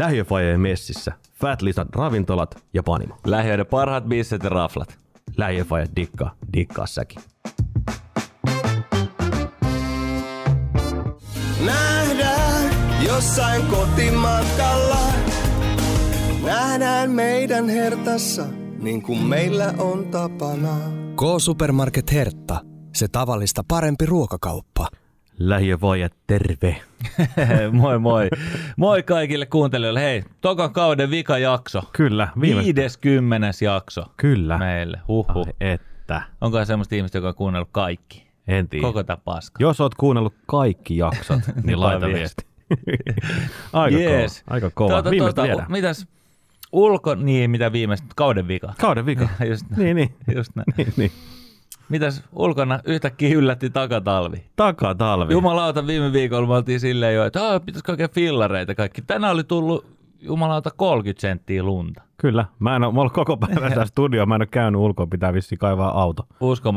Lähiöfajeen messissä. Fat Lizard ravintolat ja panimo. Lähiöiden parhaat bisset ja raflat. Lähiöfaje dikkaa, dikkaa säkin. Nähdään jossain kotimatkalla. Nähdään meidän hertassa, niin kuin meillä on tapana. K-Supermarket Hertta. Se tavallista parempi ruokakauppa. Lähiöfaje, terve. moi moi. Moi kaikille kuuntelijoille. Hei, tokan kauden vika jakso. Kyllä, viime... 50. jakso Kyllä. meille. Huhhuh. Ai että. Onko semmoista ihmistä, joka on kuunnellut kaikki? En tiedä. Koko tämä paska. Jos oot kuunnellut kaikki jaksot, niin laita viesti. Aika Jees. kova. Aika kova. Tuota, Viimeistä tuota, viedään. mitäs ulko, niin mitä viimeistä, kauden vika. Kauden vika. Just näin. niin, niin. Just näin. niin, niin. Mitäs ulkona yhtäkkiä yllätti takatalvi? Takatalvi. Jumalauta, viime viikolla me oltiin silleen jo, että "Aa, pitäisikö oikein fillareita kaikki. Tänään oli tullut jumalauta 30 senttiä lunta. Kyllä. Mä en ole, mä koko päivän tässä studio, mä en ole käynyt ulkoa, pitää vissiin kaivaa auto.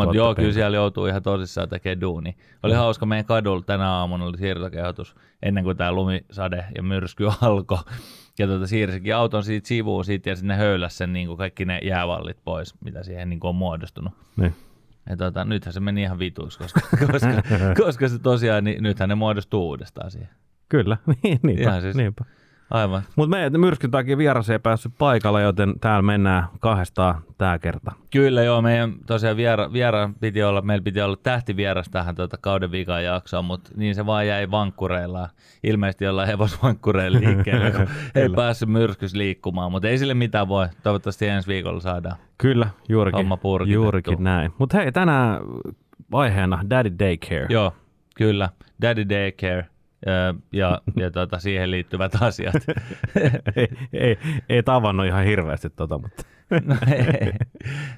Tuotte joo, kyllä siellä joutuu ihan tosissaan tekemään duuni. Oli hauska, meidän kadulla tänä aamuna oli siirtokehotus ennen kuin tämä lumisade ja myrsky alkoi. Ja tuota, siirsikin auton siitä sivuun siitä ja sinne höyläsi sen niin kuin kaikki ne jäävallit pois, mitä siihen niin kuin on muodostunut. Niin. Ja tota, nythän se meni ihan vituiksi, koska, koska, koska se tosiaan, niin nythän ne muodostuu uudestaan siihen. Kyllä, niin, niinpä. Ihan siis- niinpä. Aivan. Mutta meidän myrskyn takia vieras ei päässyt paikalla, joten täällä mennään kahdestaan tää kerta. Kyllä joo, meidän tosiaan viera, vieraan piti olla, meillä piti olla tähtivieras tähän tuota kauden vikaan jaksoon, mutta niin se vaan jäi vankkureilla. Ilmeisesti jollain hevosvankkureilla liikkeelle, kun ei päässyt myrskys liikkumaan, mutta ei sille mitään voi. Toivottavasti ensi viikolla saadaan. Kyllä, juurikin, Homma purkitettu. juurikin näin. Mutta hei, tänään aiheena Daddy Daycare. Joo, kyllä. Daddy Daycare ö, ja, ja tota, siihen liittyvät asiat. ei, ei, ei tavannut ihan hirveästi tota, mutta No, ei.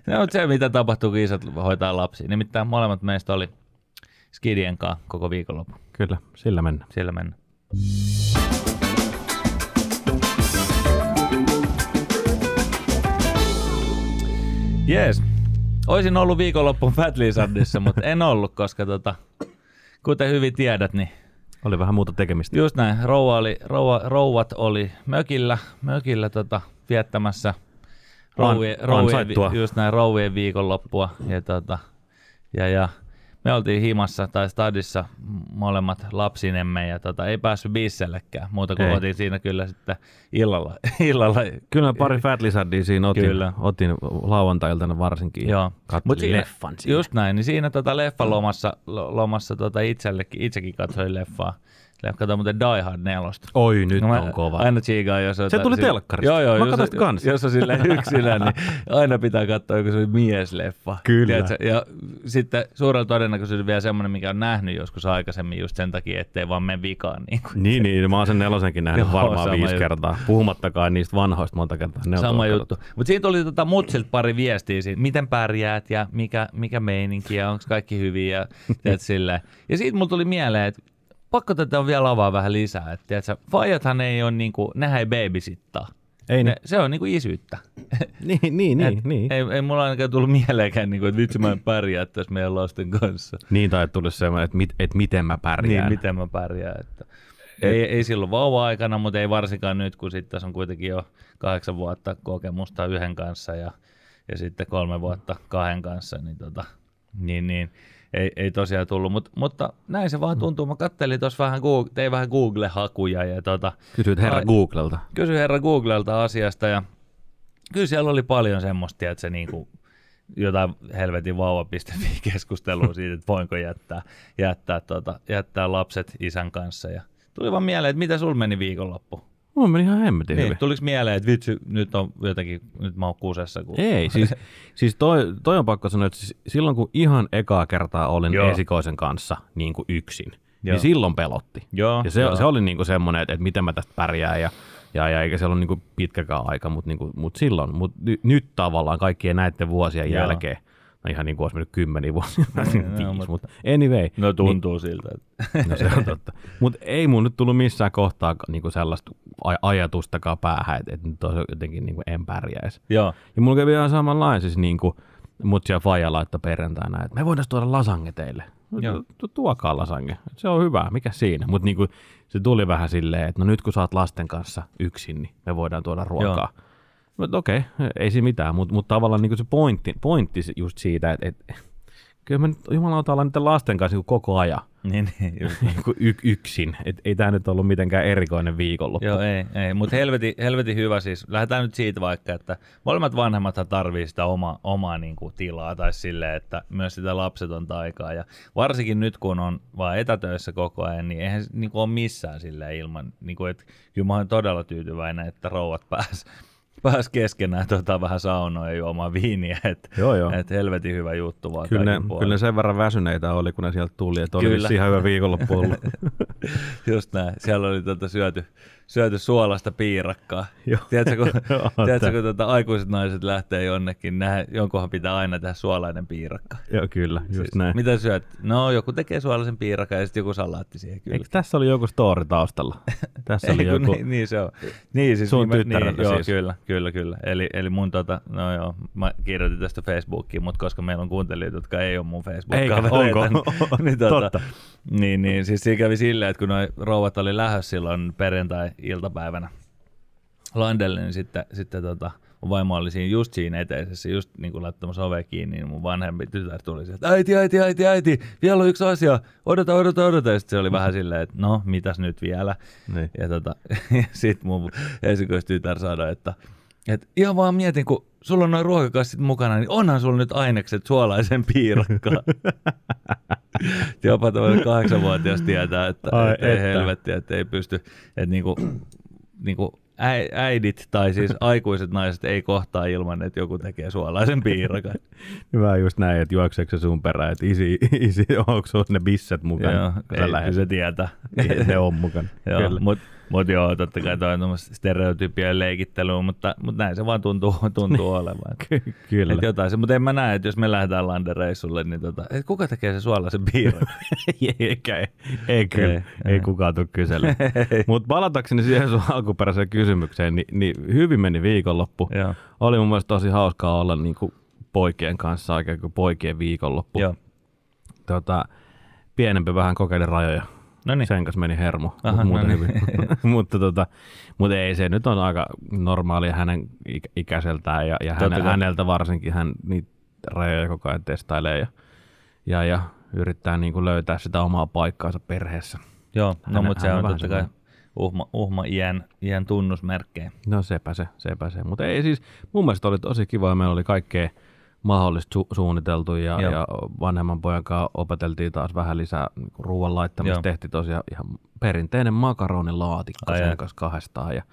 no, mutta se, mitä tapahtuu, kun isät hoitaa lapsia. Nimittäin molemmat meistä oli skidien kanssa koko viikonloppu. kyllä, sillä mennään. Siellä mennään. Jees. Oisin ollut viikonloppuun Fat Lizardissa, mutta en ollut, koska tota, kuten hyvin tiedät, niin Oli vähän muuta tekemistä. just näin, rouva oli, rouva, rouvat oli mökillä, mökillä tota, viettämässä rouvien, rouvien, just näin, rouvien viikonloppua. Ja, tota, ja, ja me oltiin himassa tai stadissa molemmat lapsinemme ja tota, ei päässyt bissellekään, muuta kuin Ei. otin siinä kyllä sitten illalla. illalla Kyllä pari Fat Lizardia siinä otin, Kyllä. otin lauantai-iltana varsinkin. Joo. Mut siinä- leffan siinä. Just näin, niin siinä tota leffalomassa lo- lomassa tota itsellekin, itsekin katsoin leffaa. Katsoin muuten Die Hard 4. Oi, nyt No mä on kova. Aina chiigaan, jos on... Se tuli si- telkkarista. Joo, joo. Mä jos, katsoin sitä kans. jos on silleen yksinä, niin aina pitää katsoa joku se miesleffa. Kyllä. Tiedätkö? Ja sitten suurella todennäköisyydellä vielä semmoinen, mikä on nähnyt joskus aikaisemmin just sen takia, ettei vaan mene vikaan. Niin kuin. Niin, niin, mä oon sen nelosenkin nähnyt Joo, varmaan viisi juttu. kertaa. Puhumattakaan niistä vanhoista monta kertaa. Ne Sama juttu. Mutta siinä tuli tota mutsilta pari viestiä siitä, miten pärjäät ja mikä, mikä meininki ja onko kaikki hyviä ja, ja siitä mulla tuli mieleen, että pakko tätä on vielä avaa vähän lisää. Että, tiedätkö, faijathan ei ole niinku, nehän ei babysittaa. Ei Ne, ne. se on niinku isyyttä. Niin, niin, niin, niin. Ei, ei mulla ainakaan tullut mieleenkään, niinku, että vitsi mä en pärjää tässä meidän lasten kanssa. Niin, tai tulisi semmoinen, että, mit, että miten mä pärjään. Niin, miten mä pärjään. Että. Ei, ei silloin vauva-aikana, mutta ei varsinkaan nyt, kun sitten tässä on kuitenkin jo kahdeksan vuotta kokemusta yhden kanssa ja, ja sitten kolme vuotta kahden kanssa, niin, tota, niin, niin ei, ei tosiaan tullut. Mut, mutta näin se vaan tuntuu. Mä kattelin tuossa vähän, Google, tein vähän Google-hakuja ja tota, Kysyt herra Ai- Googlelta. kysyin herra Googlelta asiasta ja kyllä siellä oli paljon semmoista, että se niinku, jotain helvetin vauva.fi keskustelua siitä, että voinko jättää, jättää, tota, jättää lapset isän kanssa. Ja tuli vaan mieleen, että mitä sul meni viikonloppu? Mulla meni ihan hemmetin Niin, hyvin. tuliko mieleen, että vitsi, nyt on jotenkin, nyt mä oon kusessa. Kun... Ei, siis, siis toi, toi on pakko sanoa, että siis silloin kun ihan ekaa kertaa olin Joo. Esikoisen kanssa niin kuin yksin, Joo. niin silloin pelotti. Joo, ja se, joo. se oli niin kuin semmoinen, että, että miten mä tästä pärjään ja, ja, ja eikä se ollut niin kuin pitkäkään aika, mutta, niin kuin, mutta silloin, mutta ny, nyt tavallaan kaikkien näiden vuosien Joo. jälkeen, no ihan niin kuin olisi mennyt kymmeniä vuosia, joo, viisi, mutta- mutta anyway. No tuntuu siltä. Että... Niin, no se on totta. Mutta ei mun nyt tullut missään kohtaa niinku sellaista aj- ajatustakaan päähän, että, että nyt olisi jotenkin niinku en pärjäisi. Joo, Ja mulla kävi ihan samanlainen siis niinku, mut siellä Faija laittoi perjantaina, että me voidaan tuoda lasange teille. Joo. Tu- tuokaa lasagne. Se on hyvä, mikä siinä. Mutta niinku, se tuli vähän silleen, että no nyt kun sä oot lasten kanssa yksin, niin me voidaan tuoda ruokaa. Mutta okei, okay, ei siinä mitään, mutta mut tavallaan niinku se pointti, pointti just siitä, että et, kyllä me nyt jumalauta ollaan niiden lasten kanssa niinku koko ajan Niin, niin, niinku y- yksin. Et ei tämä nyt ollut mitenkään erikoinen viikonloppu. Joo, ei, ei. mutta helvetin, helvetin hyvä siis. Lähdetään nyt siitä vaikka, että molemmat vanhemmathan tarvii sitä oma, omaa niin kuin, tilaa tai silleen, että myös sitä lapsetonta aikaa. Ja varsinkin nyt, kun on vaan etätöissä koko ajan, niin eihän se niin kuin, ole missään silleen ilman. Niin kuin, että, kyllä mä olen todella tyytyväinen, että rouvat pääs, pääs keskenään tota, vähän saunoa ja juomaan viiniä. Että Joo, joo. et helvetin hyvä juttu vaan Kyllä ne, kyllä ne sen verran väsyneitä oli, kun ne sieltä tuli, että oli Kyllä. ihan hyvä viikonloppu ollut. Just näin. Siellä oli tota syöty, syöty suolasta piirakkaa. Joo. Tiedätkö, kun, tiedätkö, kun tota, aikuiset naiset lähtee jonnekin, nää, jonkunhan pitää aina tehdä suolainen piirakka. Joo, kyllä, just Siis, näin. Mitä syöt? No joku tekee suolaisen piirakan ja sitten joku salaatti siihen kyllä. Eikö tässä oli joku story taustalla? Tässä oli joku... niin, niin, se on. Niin, siis Sun niin, niin, joo, siis. kyllä, kyllä, kyllä. Eli, eli mun tota, no joo, mä kirjoitin tästä Facebookiin, mutta koska meillä on kuuntelijoita, jotka ei ole mun Facebook-kavereita, onko? niin, niin, tota, Totta. niin, niin, siis siinä kävi silleen, että kun noi rouvat oli lähdössä silloin perjantai-iltapäivänä Landelle, niin sitten, sitten tota, mun vaimo oli siinä just siinä eteisessä, just niin kuin laittamassa ove kiinni, niin mun vanhempi tytär tuli sieltä, äiti, äiti, äiti, äiti, vielä on yksi asia, odota, odota, odota. Ja sitten se oli vähän silleen, että no, mitäs nyt vielä. Niin. Ja tota, sitten mun esikoistytär sanoi, että, että ihan vaan mietin, kun sulla on noin ruokakassit mukana, niin onhan sulla nyt ainekset suolaisen piirakkaan. Jopa tämmöinen kahdeksanvuotias tietää, että, Ai että ei että. helvetti, että ei pysty, että niinku, niinku äi- äidit tai siis aikuiset naiset ei kohtaa ilman, että joku tekee suolaisen piirakan. Hyvä just näin, että juokseeko se sun perään, että isi, isi onko ne bisset mukana? Joo, ei, lähet? se tietää. Niin, ne on mukana. Joo, Kyllä. Mutta mut joo, totta kai toi on stereotypien leikittelyä, mutta, mutta näin se vaan tuntuu, tuntuu olevan. Ky- Kyllä. Et jotain se, mutta en mä näe, että jos me lähdetään landereissulle, niin tota, et kuka tekee se suolaisen piirakan? ei, ei, ei, kyllä, Ei, ei, kukaan tule kyselemään. Mutta palatakseni siihen sun alkuperäiseen kysymykseen, niin, niin hyvin meni viikonloppu. Joo. Oli mun mielestä tosi hauskaa olla niin kuin poikien kanssa, oikein kuin poikien viikonloppu. Joo. Tota, pienempi vähän kokeili rajoja. No niin. Sen kanssa meni hermo, Aha, Aha, muuten no niin. hyvin. mutta, tota, mutta ei se nyt on aika normaalia hänen ik- ikäiseltään ja, ja Totta häne, kai. häneltä varsinkin hän niitä rajoja koko ajan testailee ja, ja, ja yrittää niin kuin löytää sitä omaa paikkaansa perheessä. Joo, no Hän- mutta se on totta kai uhma, uhma iän, iän tunnusmerkkejä. No sepä se, sepä se. Mutta ei siis, mun mielestä oli tosi kiva ja meillä oli kaikkea mahdollista su- suunniteltu ja, Joo. ja vanhemman pojan kanssa opeteltiin taas vähän lisää niin ruoan laittamista. Joo. Tehtiin tosiaan ihan perinteinen makaronilaatikko Ai sen ai. kanssa kahdestaan ja,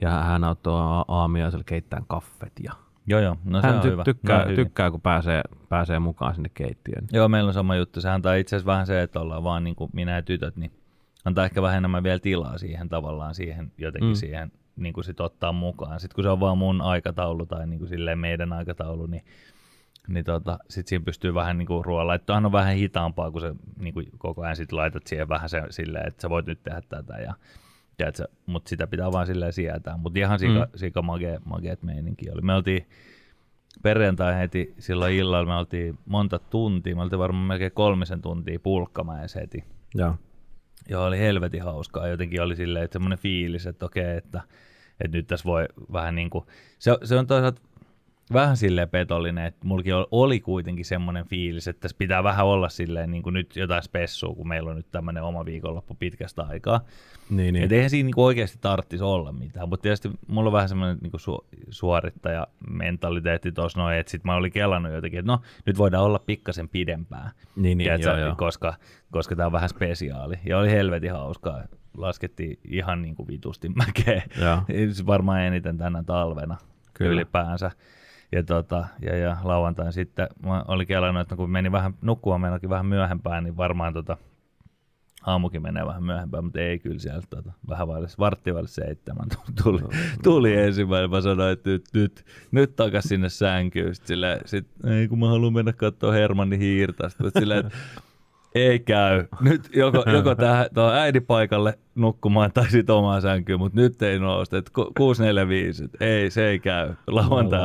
ja hän auttoi a- aamiaisella keittämään kaffet ja Joo, joo, no se hän on ty- hyvä. tykkää, no, tykkää, kun pääsee, pääsee mukaan sinne keittiöön. Joo, meillä on sama juttu. Se antaa itse asiassa vähän se, että ollaan vaan niin kuin minä ja tytöt, niin antaa ehkä vähän enemmän vielä tilaa siihen tavallaan siihen jotenkin Mm. mm. siihen niin kuin sit ottaa mukaan. Sitten kun se on vaan mun aikataulu tai niin kuin silleen meidän aikataulu, niin, niin tota, sit siinä pystyy vähän niin kuin ruoanlaittohan on vähän hitaampaa, kun se niin kuin koko ajan sit laitat siihen vähän se, silleen, että sä voit nyt tehdä tätä ja tiedätkö, mutta sitä pitää vaan silleen sietää. Mutta ihan sika, mm. sika mage, mageet meininki oli. Me oltiin perjantai heti silloin illalla, me oltiin monta tuntia, me oltiin varmaan melkein kolmisen tuntia pulkkamäessä heti. Joo. Joo, oli helvetin hauskaa. Jotenkin oli silleen, että semmoinen fiilis, että okei, että, että nyt tässä voi vähän niin kuin, se, se on toisaalta vähän silleen petollinen, että mullakin oli, kuitenkin semmoinen fiilis, että tässä pitää vähän olla silleen niin kuin nyt jotain spessua, kun meillä on nyt tämmöinen oma viikonloppu pitkästä aikaa. Niin, Niin. niin. Et eihän siinä niinku oikeasti tarvitsisi olla mitään, mutta tietysti mulla on vähän semmoinen niinku su- suorittaja mentaliteetti tuossa noin, että sit mä olin kelannut jotenkin, että no nyt voidaan olla pikkasen pidempään, Niin, niin, joo, joo. koska, koska tämä on vähän spesiaali. Ja oli helvetin hauskaa, laskettiin ihan niin kuin vitusti mäkeä. Se varmaan eniten tänä talvena. Kyllä. ylipäänsä. Ja, tota, ja, ja lauantain sitten mä olin kelannut, että kun meni vähän nukkua meilläkin vähän myöhempään, niin varmaan tota, aamukin menee vähän myöhempään, mutta ei kyllä sieltä tota, vähän vaille, vartti vaille seitsemän tuli, tuli ensimmäinen. Mä sanoin, että nyt, nyt, nyt takas sinne sänkyyn. Sitten sit, ei kun mä haluan mennä katsoa Hermannin hiirtä. Sitten silleen, että Ei käy. Nyt joko, joko tähän tuohon äidipaikalle nukkumaan tai sitten omaan sänkyyn, mutta nyt ei nousta. Et ku- 645, et ei, se ei käy lauantai.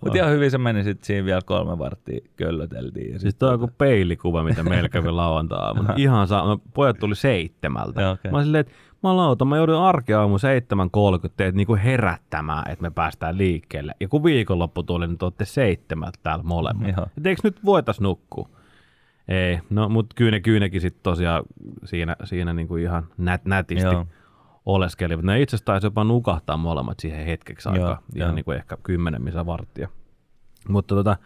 Mutta ihan hyvin se meni sitten siinä vielä kolme varttia köllöteltiin. Ja Siis toi on joku peilikuva, mitä meillä kävi lauantai Ihan saa, no, pojat tuli seitsemältä. Okei. Mä silleen, että mä lauta, mä joudun arkeaamu 7.30 teet niinku herättämään, että me päästään liikkeelle. Ja kun viikonloppu tuli, niin te olette seitsemältä täällä molemmat. Eikö nyt voitais nukkua? Ei, no mut Kyyne Kyynekin sitten tosiaan siinä, siinä niinku ihan nät, nätisti Joo. oleskeli. Ne itse asiassa taisi jopa nukahtaa molemmat siihen hetkeksi aikaa. Joo, ihan joo. niinku ehkä kymmenen missä varttia. Mutta tota,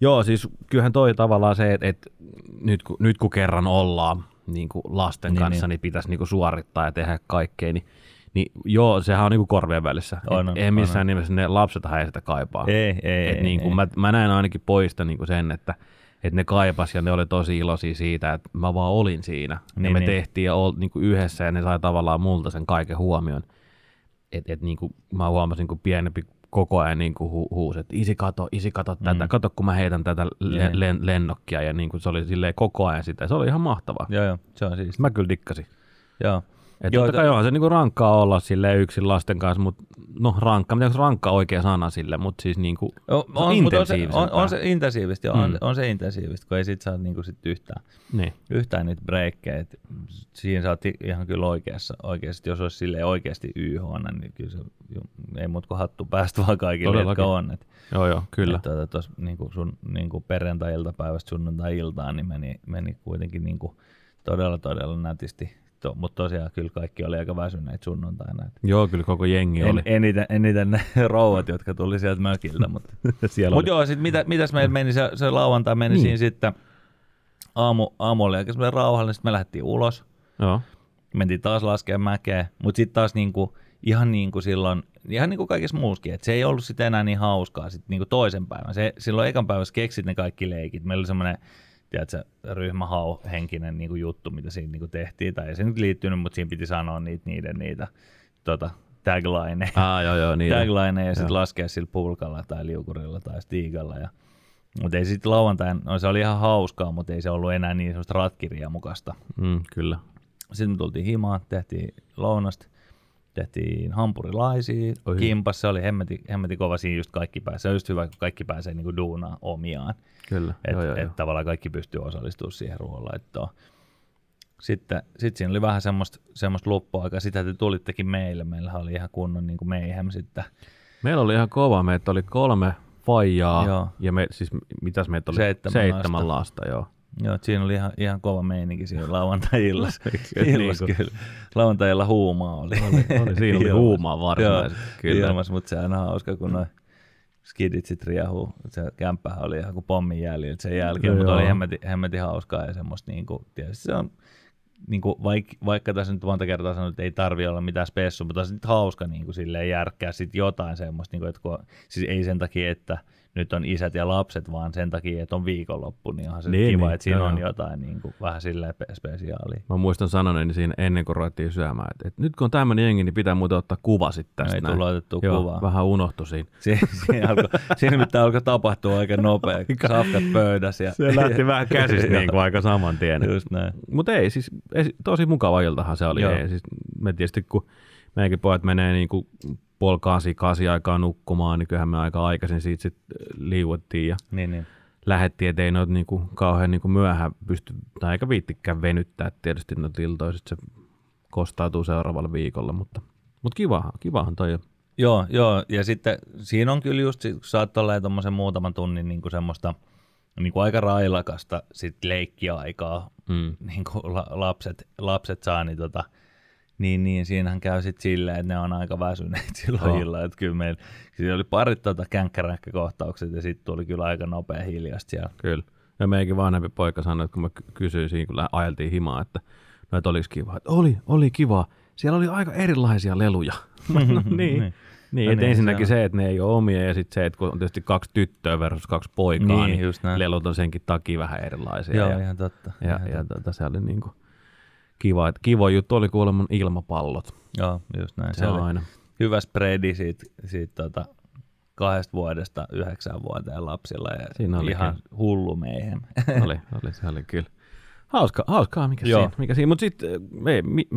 joo, siis kyllähän toi tavallaan se, että, että nyt, kun, nyt kun kerran ollaan niin kuin lasten Niin, kanssa, niin. niin, pitäisi niin kuin suorittaa ja tehdä kaikkea, niin, niin joo, sehän on niin kuin korvien välissä. On, ei on, missään nimessä ne lapsethan ei sitä kaipaa. Ei, ei, Et ei, niin kuin ei. Mä, mä näen ainakin poista niin kuin sen, että, että ne kaipas ja ne oli tosi iloisia siitä, että mä vaan olin siinä. Niin, ja me niin. tehtiin ja ol, niin kuin yhdessä ja ne sai tavallaan multa sen kaiken huomioon. Et, et niin kuin mä huomasin, kun pienempi koko ajan niin kuin hu, huusi, että isi kato, isi kato tätä, Mm. kato kun mä heitän tätä le, Niin. len, lennokkia ja niin kuin se oli silleen koko ajan sitä. Se oli ihan mahtavaa. Joo, joo, se on siis. Mä kyllä dikkasin. Joo. Et Joo, totta kai onhan se niinku rankkaa olla sille yksin lasten kanssa, mutta no rankka, mitä onko rankka oikea sana sille, mutta siis niinku On, se on on, on, se, on, on se intensiivistä, joo, on, Mm. on se intensiivistä, kun ei sit saa niinku sit yhtään, niin. yhtään niitä breikkejä. Siinä sä oot ihan kyllä oikeassa, oikeasti. Jos olisi silleen oikeasti YH, niin kyllä se ei muut kuin hattu päästä vaan kaikille, jotka Todellakin. on. Et, Joo, joo, kyllä. Et, tuota, tos, niinku sun, niinku perjantai-iltapäivästä sunnuntai-iltaan, niin meni, meni kuitenkin niinku todella, todella nätisti. To, mutta tosiaan kyllä kaikki oli aika väsyneitä sunnuntaina. Et Joo, kyllä koko jengi oli. en, eniten, eniten ne rouvat, jotka tuli sieltä mökiltä. Mutta oli. joo, sit mitä, mitäs meillä meni, se, se lauantai meni Niin. siinä sitten, aamu, aamu oli aika semmoinen rauhallinen, sitten me lähdettiin ulos, Joo. mentiin taas laskemaan mäkeä, mutta sitten taas niinku, ihan niin kuin silloin, ihan niin kuin kaikessa muuskin, että se ei ollut sitten enää niin hauskaa sitten niin kuin toisen päivän. Se, silloin ekan päivässä keksit ne kaikki leikit. Meillä oli semmoinen, tiedätkö, ryhmähau-henkinen niin kuin juttu, mitä siinä niin kuin tehtiin, tai ei se nyt liittynyt, mutta siinä piti sanoa niitä, niiden niitä tota, taglineja Ah, joo, joo, niin. tagline ja sitten laskea sillä pulkalla tai liukurilla tai stiigalla. Ja, mutta ei sitten lauantain, no se oli ihan hauskaa, mutta ei se ollut enää niin semmoista ratkirjaa mukasta. Mm, kyllä. Sitten me tultiin himaan, tehtiin lounasta, tehtiin hampurilaisia, Oi. kimpas, se oli hemmeti, hemmeti kova siinä just kaikki pääsee. Se on just hyvä, kun kaikki pääsee niinku duunaan omiaan. Kyllä. Että joo, joo, et joo. tavallaan kaikki pystyy osallistumaan siihen ruoanlaittoon. Sitten sit siinä oli vähän semmoista, semmoista loppuaikaa. Sitä te tulittekin meille. Meillähän oli ihan kunnon niin kuin mayhem sitten. Meillä oli ihan kova. Meitä oli kolme faijaa. Joo. Ja me, siis mitäs meitä oli? Seitsemän Seitsemän lasta, joo. Joo, siinä oli ihan, ihan kova meininki siinä lauantai-illassa. Illassa niin kuin- kyllä. Lauantai-illa huumaa oli. Oli, oli, siinä oli huumaa varsinaisesti. Kyllä. Ilmas, mutta se on aina hauska, kun noin skidit sit riehuu. Se kämppähän oli ihan kuin pommin jäljiltä sen jälkeen, No mutta oli joo. hemmetin, hemmetin hauskaa ja semmoista niinku, tietysti se on niinku, vaik, vaikka tässä nyt monta kertaa sanonut, että ei tarvi olla mitään spessua, mutta on nyt hauska niinku, silleen järkkää sit jotain semmoista, niinku, että kun, siis ei sen takia, että nyt on isät ja lapset, vaan sen takia, että on viikonloppu, niin onhan se Niin, kiva, niin, että siinä joo, on jotain niinku, vähän silleen pe- spesiaalia. Mä muistan sanoneeni siinä ennen kuin ruvettiin syömään, että, että nyt kun on tämmöinen jengi, niin pitää muuten ottaa kuva sitten tästä Ei tullut otettua Joo, kuvaa. vähän unohtui siinä. Si- siinä, alkoi, siinä mitään alkoi tapahtua aika nopea, safkat pöydässä. Ja, Se lähti vähän käsistä niin kuin aika saman tien. Just näin. Mutta ei, siis ei, tosi mukava iltahan se oli. Joo. Ei, siis, me tietysti kun meidänkin pojat menee niin kuin puoli kasi, kasi aikaa nukkumaan, niin kyllähän me aika aikaisin siitä sit liuettiin ja Niin, niin. lähettiin, ettei noita niin kuin kauhean niin kuin myöhään pysty, tai eikä viittikään venyttää tietysti noita iltoja, sit se kostautuu seuraavalle viikolle, mutta, mutta kivahan, kivahan toi. Joo, joo, ja sitten siinä on kyllä just, kun sä oot tommosen muutaman tunnin niin kuin semmoista niin kuin aika railakasta sit leikkiaikaa, Mm. niin kuin la, lapset, lapset saa, niin, tota, niin, niin siinähän käy sitten silleen, että ne on aika väsyneet silloin Joo. illalla, että kyllä meillä, siinä oli parit tota känkkäräkkäkohtaukset ja sitten tuli kyllä aika nopea hiljasta siellä. Kyllä. Ja meikin vanhempi poika sanoi, että kun mä ky- kysyin siinä, kun ajeltiin himaa, että no, että oliko kiva. Että oli, oli kiva. Siellä oli aika erilaisia leluja. no niin. Niin. Niin, niin No että niin, ensinnäkin se on. se, että ne ei ole omia ja sitten se, että kun on tietysti kaksi tyttöä versus kaksi poikaa, Niin, niin, lelut on senkin takia vähän erilaisia. Joo, ja, ihan totta. ja, ihan ja totta. tota, se oli niinku kiva. Kiva juttu oli kuulemma ilmapallot. Joo, just näin. Se, Se on aina. hyvä spreadi siitä, siitä tota, kahdesta vuodesta yhdeksän vuoteen lapsilla ja Siinä oli ihan hullu meihin. oli, oli, se oli kyllä. Hauska, hauskaa, mikä Joo. siinä. Mikä siinä. Mutta sitten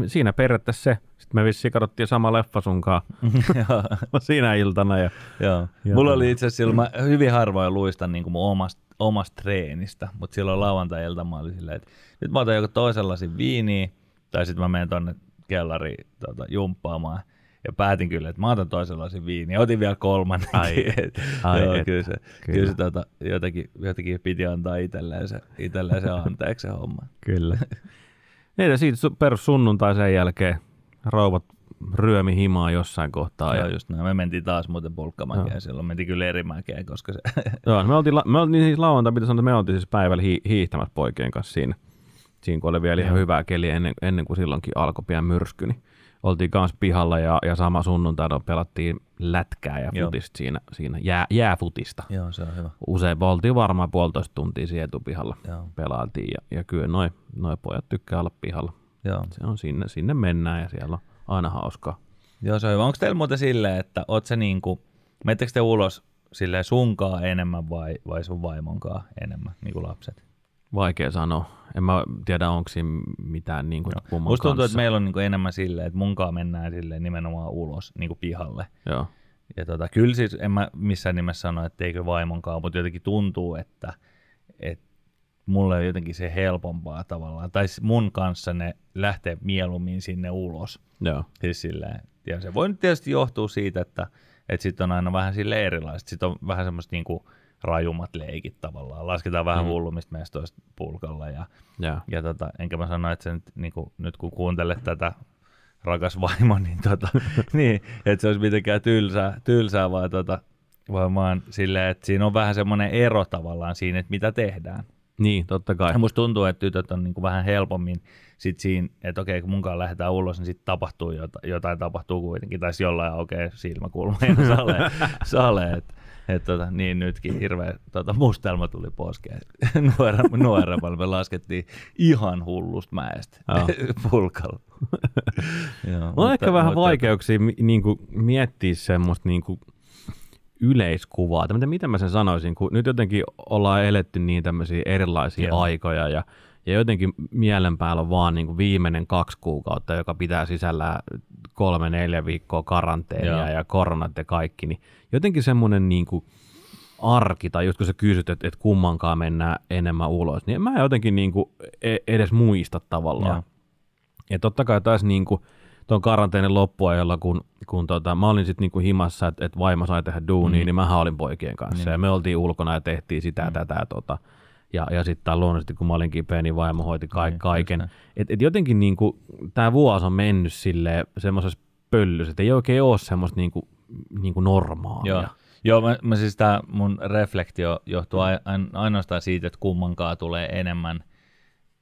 siinä periaatteessa se. Sitten me vissiin katsottiin sama leffa sunkaan siinä iltana. Ja, Joo. Joo. Mulla oli itse asiassa mä hyvin harvoin luistan niin mun omasta, omasta treenistä, mutta silloin lauantai-ilta mä olin silleen, että nyt mä otan joku toisen lasin viiniä, tai sitten mä menen tonne kellariin tota, jumppaamaan. Ja päätin kyllä, että mä otan toisen lasin viiniä. Otin vielä kolmannen. Ai, ai Joo, et. kyllä se, kyllä. Kyllä. Se tota, jotenkin, jotenkin piti antaa itselleen se, itselleen se anteeksi se homma. Kyllä. Niin, siitä su- perus sunnuntai sen jälkeen rouvat ryömi himaa jossain kohtaa. Joo, Ja, just näin. Me mentiin taas muuten pulkkamäkeen Joo. silloin. Mentiin kyllä eri mäkeen, koska se... joo, me oltiin, la- me oltiin siis lauantai, mitä sanoa, että me oltiin siis päivällä hi- hiihtämässä poikien kanssa siinä. Siinä kun oli vielä ihan hyvää keliä ennen, ennen kuin silloinkin alkoi pian myrsky, niin oltiin kanssa pihalla ja, ja sama sunnuntaina pelattiin lätkää ja Joo. futista siinä, siinä jää, jääfutista. Joo, se on hyvä. Usein oltiin varmaan puolitoista tuntia siinä etupihalla Joo. pelailtiin ja, ja kyllä noi, noi pojat tykkää olla pihalla. Joo. Se on sinne, sinne mennään ja siellä on aina hauskaa. Joo, se on hyvä. Onko teillä muuten silleen, että oot se niinku, menettekö te ulos silleen sunkaa enemmän vai, vai sun vaimonkaa enemmän, niin kuin lapset? Vaikea sanoa. En mä tiedä, onko siinä mitään niin kuin kumman Musta tuntuu, kanssa. että meillä on niinku enemmän silleen, että munkaan mennään silleen nimenomaan ulos niinku pihalle. Joo. Ja tota, kyllä siis en mä missään nimessä sano, että eikö vaimonkaan, mutta jotenkin tuntuu, että, että mulle on jotenkin se helpompaa tavallaan. Tai mun kanssa ne lähtee mieluummin sinne ulos. Joo. Siis silleen, ja se voi nyt tietysti johtua siitä, että, että sitten on aina vähän sille erilaiset. Sitten on vähän semmoista niinku rajummat leikit tavallaan. Lasketaan vähän Mm. mm. hullummista mestoista pulkalla. Ja, Joo. ja tota, enkä mä sano, että se nyt, niinku, nyt kun kuuntelet tätä rakas vaimo, niin, tota, niin että se olisi mitenkään tylsää, tylsää vaan, tota, vaan vaan silleen, että siinä on vähän semmoinen ero tavallaan siinä, että mitä tehdään. Niin, totta kai. Ja musta tuntuu, että tytöt on niinku vähän helpommin sit siinä, että okei, kun munkaan lähdetään ulos, niin sitten tapahtuu jotain, jotain tapahtuu kuitenkin, tai jollain aukeaa silmäkulma ja sale, sale että et tota, niin nytkin hirveä tota, mustelma tuli poskeen Nuore- nuoremmalla. Me laskettiin ihan hullusta mäestä pulkalla. Joo, on ehkä vähän mutta- vaikeuksia niin kuin miettiä semmoista niin kuin yleiskuvaa. Tai miten, mä sen sanoisin, kun nyt jotenkin ollaan eletty niin tämmöisiä erilaisia Joo. aikoja ja, ja jotenkin mielen päällä on vaan niin kuin viimeinen kaksi kuukautta, joka pitää sisällään kolme, neljä viikkoa karanteenia Joo. ja koronat ja kaikki, niin jotenkin semmoinen niin kuin arki, tai just kun sä kysyt, että, että kummankaan mennään enemmän ulos, niin en mä jotenkin niin kuin e- edes muista tavallaan. Joo. Ja totta kai taas niin kuin tuon karanteenin loppuajalla, kun, kun tota, mä olin sitten niinku himassa, että et vaimo sai tehdä duunia, mm. niin mähän olin poikien kanssa. Niin. Ja me oltiin ulkona ja tehtiin sitä ja tätä. Tota. Ja, ja sitten luonnollisesti, kun mä olin kipeä, niin vaimo hoiti ka- Niin, kaiken. Et, et jotenkin niinku, tämä vuosi on mennyt silleen semmoisessa pöllyssä, että ei oikein ole semmoista niinku, niinku normaalia. Joo, Joo mä, mä siis tää mun reflektio johtuu ai- ain- ainoastaan siitä, että kummankaan tulee enemmän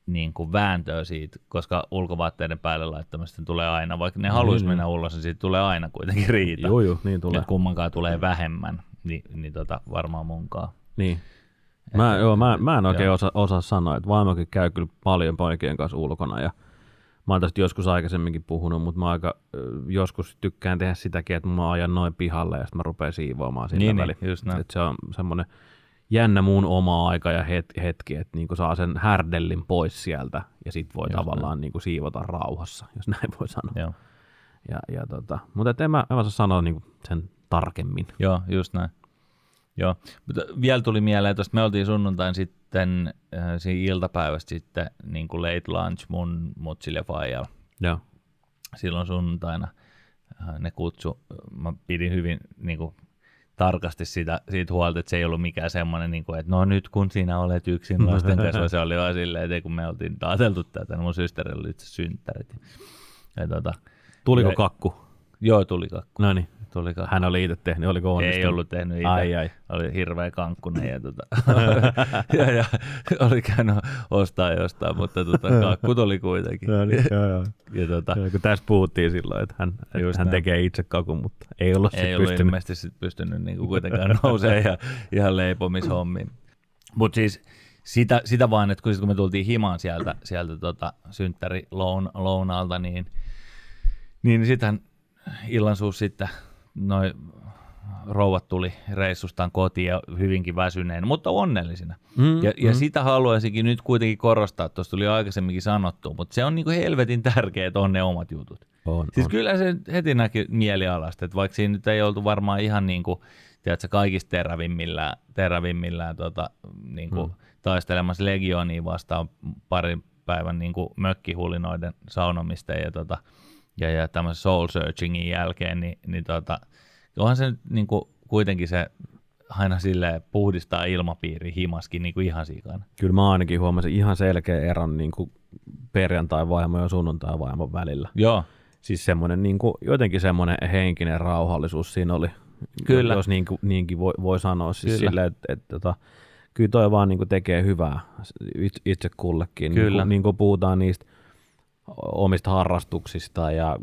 niin kuin vääntöä siitä, koska ulkovaatteiden päälle laittamista tulee aina, vaikka ne haluaisi niin. mennä ulos, niin siitä tulee aina kuitenkin riita. Joo, joo, niin tulee. Että kummankaan tulee vähemmän, niin, niin tota, varmaan munkaan. Niin. Mä, joo, mä, mä en oikein joo. osaa, osaa sanoa, että vaimokin käy kyllä paljon poikien kanssa ulkona ja mä oon tästä joskus aikaisemminkin puhunut, mutta mä aika joskus tykkään tehdä sitäkin, että mä ajan noin pihalle ja sitten mä rupean siivoamaan sillä Niin, väliin. niin, just näin. Et se on semmoinen jännä mun oma aika ja het, hetki, että niinku saa sen härdellin pois sieltä ja sit voi Just tavallaan niinku siivota rauhassa, jos näin voi sanoa. Joo, Ja, ja tota, mutta et en mä, en mä saa sanoa niinku sen tarkemmin. joo just näin. Joo, mutta vielä tuli mieleen, että me oltiin sunnuntain sitten äh, siinä iltapäivästä sitten niin kuin late lunch mun mutsille ja faijalla. Joo. silloin sunnuntaina äh, ne kutsu, mä pidin hyvin niin kuin, tarkasti sitä, siitä huolta, että se ei ollut mikään semmoinen, niin kuin, että no nyt kun sinä olet yksin lasten kanssa, se oli vaan silleen, että kun me oltiin ajateltu tätä, niin mun systerillä oli itse synttärit. Ja, ja tota, Tuliko Ja- kakku? joo, tuli kakku. No niin. Tuli kakku. Hän oli itse tehnyt, oliko onnistunut? Ei ollut tehnyt itse. Ai, ai. Oli hirveä kankkunen ja, tota, ja, ja, oli käynyt ostaa jostain, mutta tota, kakku tuli kuitenkin. No niin, joo, joo. Ja, tota, Joo, kun tässä puhuttiin silloin, että hän, että hän tekee itse kakun, mutta ei ollut ei sitten ollut pystynyt. ilmeisesti sit pystynyt niinku kuitenkaan nousee ja ihan leipomishommiin. Mutta siis sitä, sitä vaan, että kun, sit kun me tultiin himaan sieltä, sieltä tota, synttäri loun, lounaalta, niin, niin sitähän illan suus sitten noin rouvat tuli reissustaan kotiin ja hyvinkin väsyneen, mutta onnellisina. Mm, Ja, ja mm. sitä haluaisinkin nyt kuitenkin korostaa, tuossa tuli aikaisemminkin sanottu, mutta se on niin kuin helvetin tärkeää, että on ne omat jutut. On, Siis on. kyllä se heti näki mielialasta, että vaikka siinä nyt ei oltu varmaan ihan niin kuin, tiedätkö, kaikista terävimmillään, terävimmillään tota, niin kuin mm. taistelemassa Legionia vastaan parin päivän niin kuin mökkihulinoiden saunomista ja, tota, ja, ja tämmöisen soul searchingin jälkeen, niin, niin tota, onhan se niin kuin, kuitenkin se aina sille puhdistaa ilmapiiri himaskin niin kuin ihan sikana. Kyllä mä ainakin huomasin ihan selkeä eron niin kuin perjantai-vaimo ja sunnuntai-vaimon välillä. Joo, Siis semmoinen niin kuin, jotenkin semmoinen henkinen rauhallisuus siinä oli. Kyllä. Jos niin kuin, niinkin voi, voi sanoa. Siis Kyllä. silleen, että, että, tota, kyllä toi vaan niin kuin tekee hyvää itse, kullekin. Niin Kyllä. kuin, niin kuin puhutaan niistä omista harrastuksista ja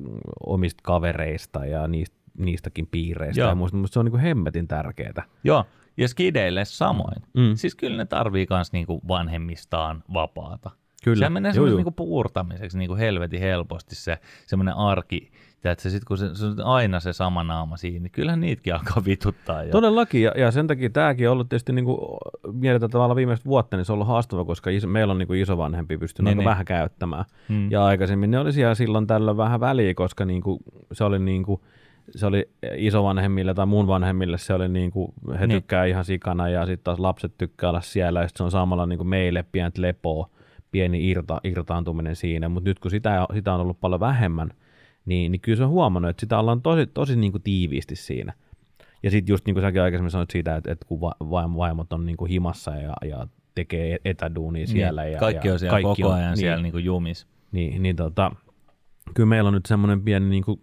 omista kavereista ja niistä, niistäkin piireistä. Joo. Ja musta, musta se on niin kuin hemmetin tärkeää. Joo, ja skideille samoin. Mm. Siis kyllä ne tarvii myös niinku vanhemmistaan vapaata. Kyllä. Se menee semmoisen niinku puurtamiseksi niinku helvetin helposti se semmoinen arki. Tiedätkö, sit kun se, se on aina se sama naama siinä, niin kyllähän niitäkin alkaa vituttaa. Jo. Todellakin, ja, ja sen takia tämäkin on ollut tietysti, niin kuin, mietitään tavallaan viimeistä vuotta, niin se on ollut haastava, koska iso, meillä on niin kuin isovanhempi pystynyt Niin, aika niin. vähän käyttämään. Mm. Ja aikaisemmin ne oli siellä silloin tällöin vähän väliä, koska niin kuin, se oli niin kuin, se oli isovanhemmille tai mun vanhemmille, se oli niin kuin, he Niin. tykkää ihan sikana ja sitten taas lapset tykkää olla siellä ja se on samalla niin kuin meille pientä lepoa, pieni irta, irtaantuminen siinä, mutta nyt kun sitä, sitä on ollut paljon vähemmän, niin, niin kyllä se on huomannut, että sitä ollaan tosi, tosi niin kuin tiiviisti siinä. Ja sitten just niin kuin säkin aikaisemmin sanoit siitä, että, että kun va- vaim- vaimot on niin kuin himassa ja, ja tekee etäduunia siellä. niin, ja, kaikki ja on siellä kaikki koko on- ajan niin, siellä niinku jumis. niin, niin tota, kyllä meillä on nyt semmoinen pieni niin kuin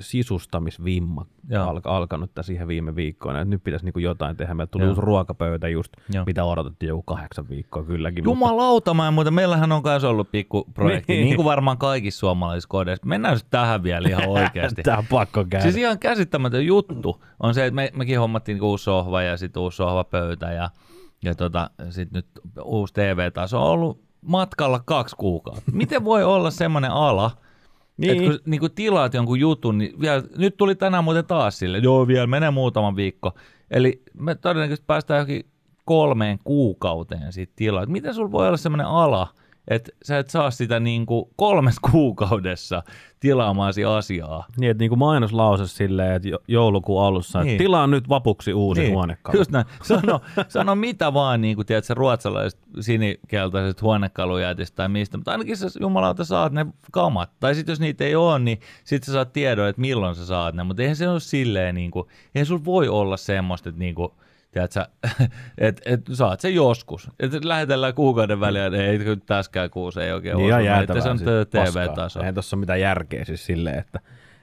sisustamisvimma alka, alkanut ihan viime viikkoina. Että nyt pitäisi niin kuin jotain tehdä. Meillä tuli Joo. uusi ruokapöytä just, Joo. mitä odotettiin joku kahdeksan viikkoa kylläkin. mutta- Jumalauta, en muuten, meillähän on myös ollut pikku projekti, Niin. niin. kuin varmaan kaikissa suomalaisissa kodeissa. Mennään nyt tähän vielä ihan oikeasti. Tämä on pakko käydä. Siis ihan käsittämätön juttu on se, että me, mekin hommattiin niinku uusi sohva ja sitten uusi sohvapöytä ja, ja tota, sitten nyt uusi TV taas on ollut matkalla kaksi kuukautta. Miten voi olla semmoinen ala, niin. että kun niinku tilaat jonkun jutun, niin vielä, nyt tuli tänään muuten taas sille, joo vielä menee muutama viikko. Eli me todennäköisesti päästään johonkin kolmeen kuukauteen siitä tilaa. Et Miten sulla voi olla semmoinen ala, että sä et saa sitä niinku kolmes kuukaudessa tilaamaasi asiaa? Niin, että niin kuin mainoslause silleen, että jo- joulukuun alussa, niin. Niin. että tilaa nyt vapuksi uusi niin. huonekalu. Just näin. Sano, sano mitä vaan, niin kuin tiedät, ruotsalaiset sinikeltaiset huonekalujätistä tai mistä, mutta ainakin sä jumalauta saat ne kamat. Tai sitten jos niitä ei ole, niin sitten sä saat tiedon, että milloin sä saat ne, mutta eihän se ole silleen, niin kuin, eihän sulla voi olla semmoista, että niin kuin, tiedät sä, et, et, saat se joskus. Et lähetellään kuukauden väliä, että ei kyllä tässäkään kuussa ei oikein niin että jäätävää. se on siis. TV-taso. Eihän tuossa ole mitään järkeä siis silleen, että,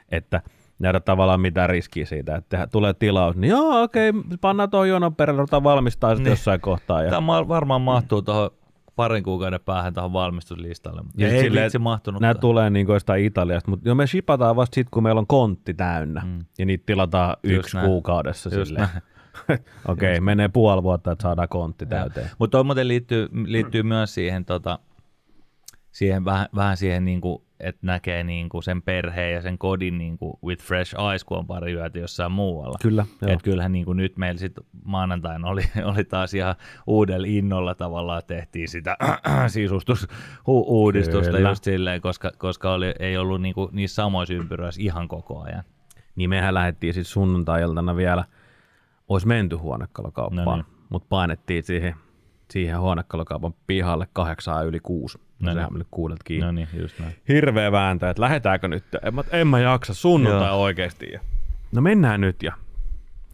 että nähdä tavallaan mitään riskiä siitä, että tulee tilaus, niin joo, okei, pannaan tuohon jonon perälle, ruvetaan valmistaa sitten Niin. jossain kohtaa. Ja, Tämä ma- varmaan mahtuu tuohon parin kuukauden päähän tuohon valmistuslistalle, mutta Ja ei silleen, vitsi mahtunut. Nämä tulee niin jostain Italiasta, mutta jo me shipataan vasta sitten, kun meillä on kontti täynnä. Mm. Ja niitä tilataan Just yksi näin. kuukaudessa Just silleen. Okei, okay, menee puoli vuotta, että saadaan kontti täyteen. Mutta muuten liittyy, liittyy myös siihen, tota, siihen vähän, vähän siihen, niinku, että näkee niinku sen perheen ja sen kodin niinku with fresh eyes, kun on pari yötä jossain muualla. Kyllä, joo. Et kyllähän niinku nyt meillä sit maanantaina oli, oli taas ihan uudella innolla tavallaan tehtiin sitä sisustusuudistusta Kyllä. just silleen, koska, koska oli, ei ollut niinku niissä samoissa ympyröissä ihan koko ajan. Niin mehän lähdettiin siis sunnuntai-iltana vielä, olisi menty huonekalukauppaan, No no niin. mutta painettiin siihen, siihen huonekalukaupan pihalle kahdeksaa yli kuusi. No No sehän niin. kuudelta kiinni. No niin, just näin. Hirveä vääntö, että lähdetäänkö nyt? En mä, en mä jaksa sunnuntai Joo. oikeasti. Ja, no mennään nyt ja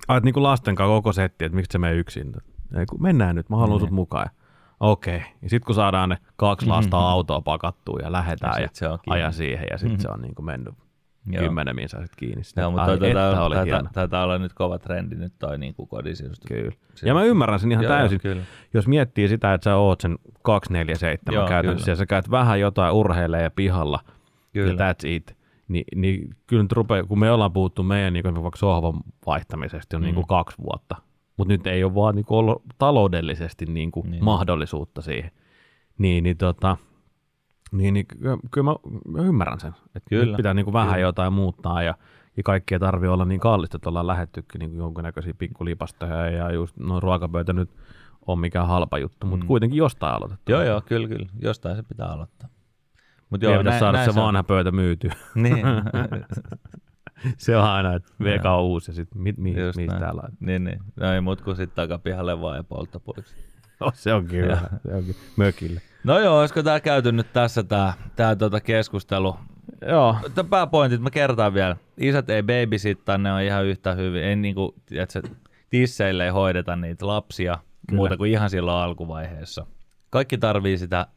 Ait niinku lasten kanssa koko setti, että miksi se menee yksin. Ei, kun mennään nyt, mä haluan Niin. sut mukaan. Okei. Ja sitten kun saadaan ne kaksi lasta autoa pakattua ja lähdetään Ja ja, ajan siihen ja sitten se on niinku mennyt Joo. kymmenen minsa sit kiinni. Sitten, Joo, mutta ai, että taitaa, oli taitaa, olla nyt kova trendi nyt toi niinku kodisisustus. Kyllä. Se- Ja mä ymmärrän sen ihan Joo, täysin. joo, kyllä. Jos miettii sitä, että sä oot sen 247 Joo, käytännössä kyllä. ja sä käyt vähän jotain urheilee ja pihalla Kyllä. ja that's it, niin, niin kyllä nyt rupeaa, kun me ollaan puhuttu meidän niin vaikka sohvan vaihtamisesta jo mm. niin kuin kaksi vuotta, mutta nyt ei ole vaan niin kuin ollut taloudellisesti niin kuin Niin. mahdollisuutta siihen. Niin, niin, tota, niin, niin kyllä, kyllä mä, mä ymmärrän sen, että Kyllä, nyt pitää niin kuin vähän kyllä. jotain muuttaa ja, ja kaikki ei tarvi olla niin kallista, että ollaan lähettykin niin jonkinnäköisiä pikkulipastoja ja just no, ruokapöytä nyt on mikään halpa juttu, mutta Mm. kuitenkin jostain aloitettava. Joo, joo, kyllä, kyllä. Jostain se pitää aloittaa. Mut Joo, pitäisi saada näin se on. vanha pöytä myytyä. Niin, se on aina, että VK on uusi ja sitten mi, mi, mistä täällä on. niin, niin. No ei mut kuin sitten takapihalle vaan ja polttopuiksi. No, se onkin hyvä. Se mökille. No joo, olisiko tää käyty nyt tässä tää, tää tota keskustelu? Joo. Tämä pääpointit mä kertaan vielä. Isät ei babysittaa, ne on ihan yhtä hyvin. Ei niinku, tiedätkö, tisseille ei hoideta niitä lapsia Kyllä. muuta kuin ihan silloin alkuvaiheessa. Kaikki tarvii sitä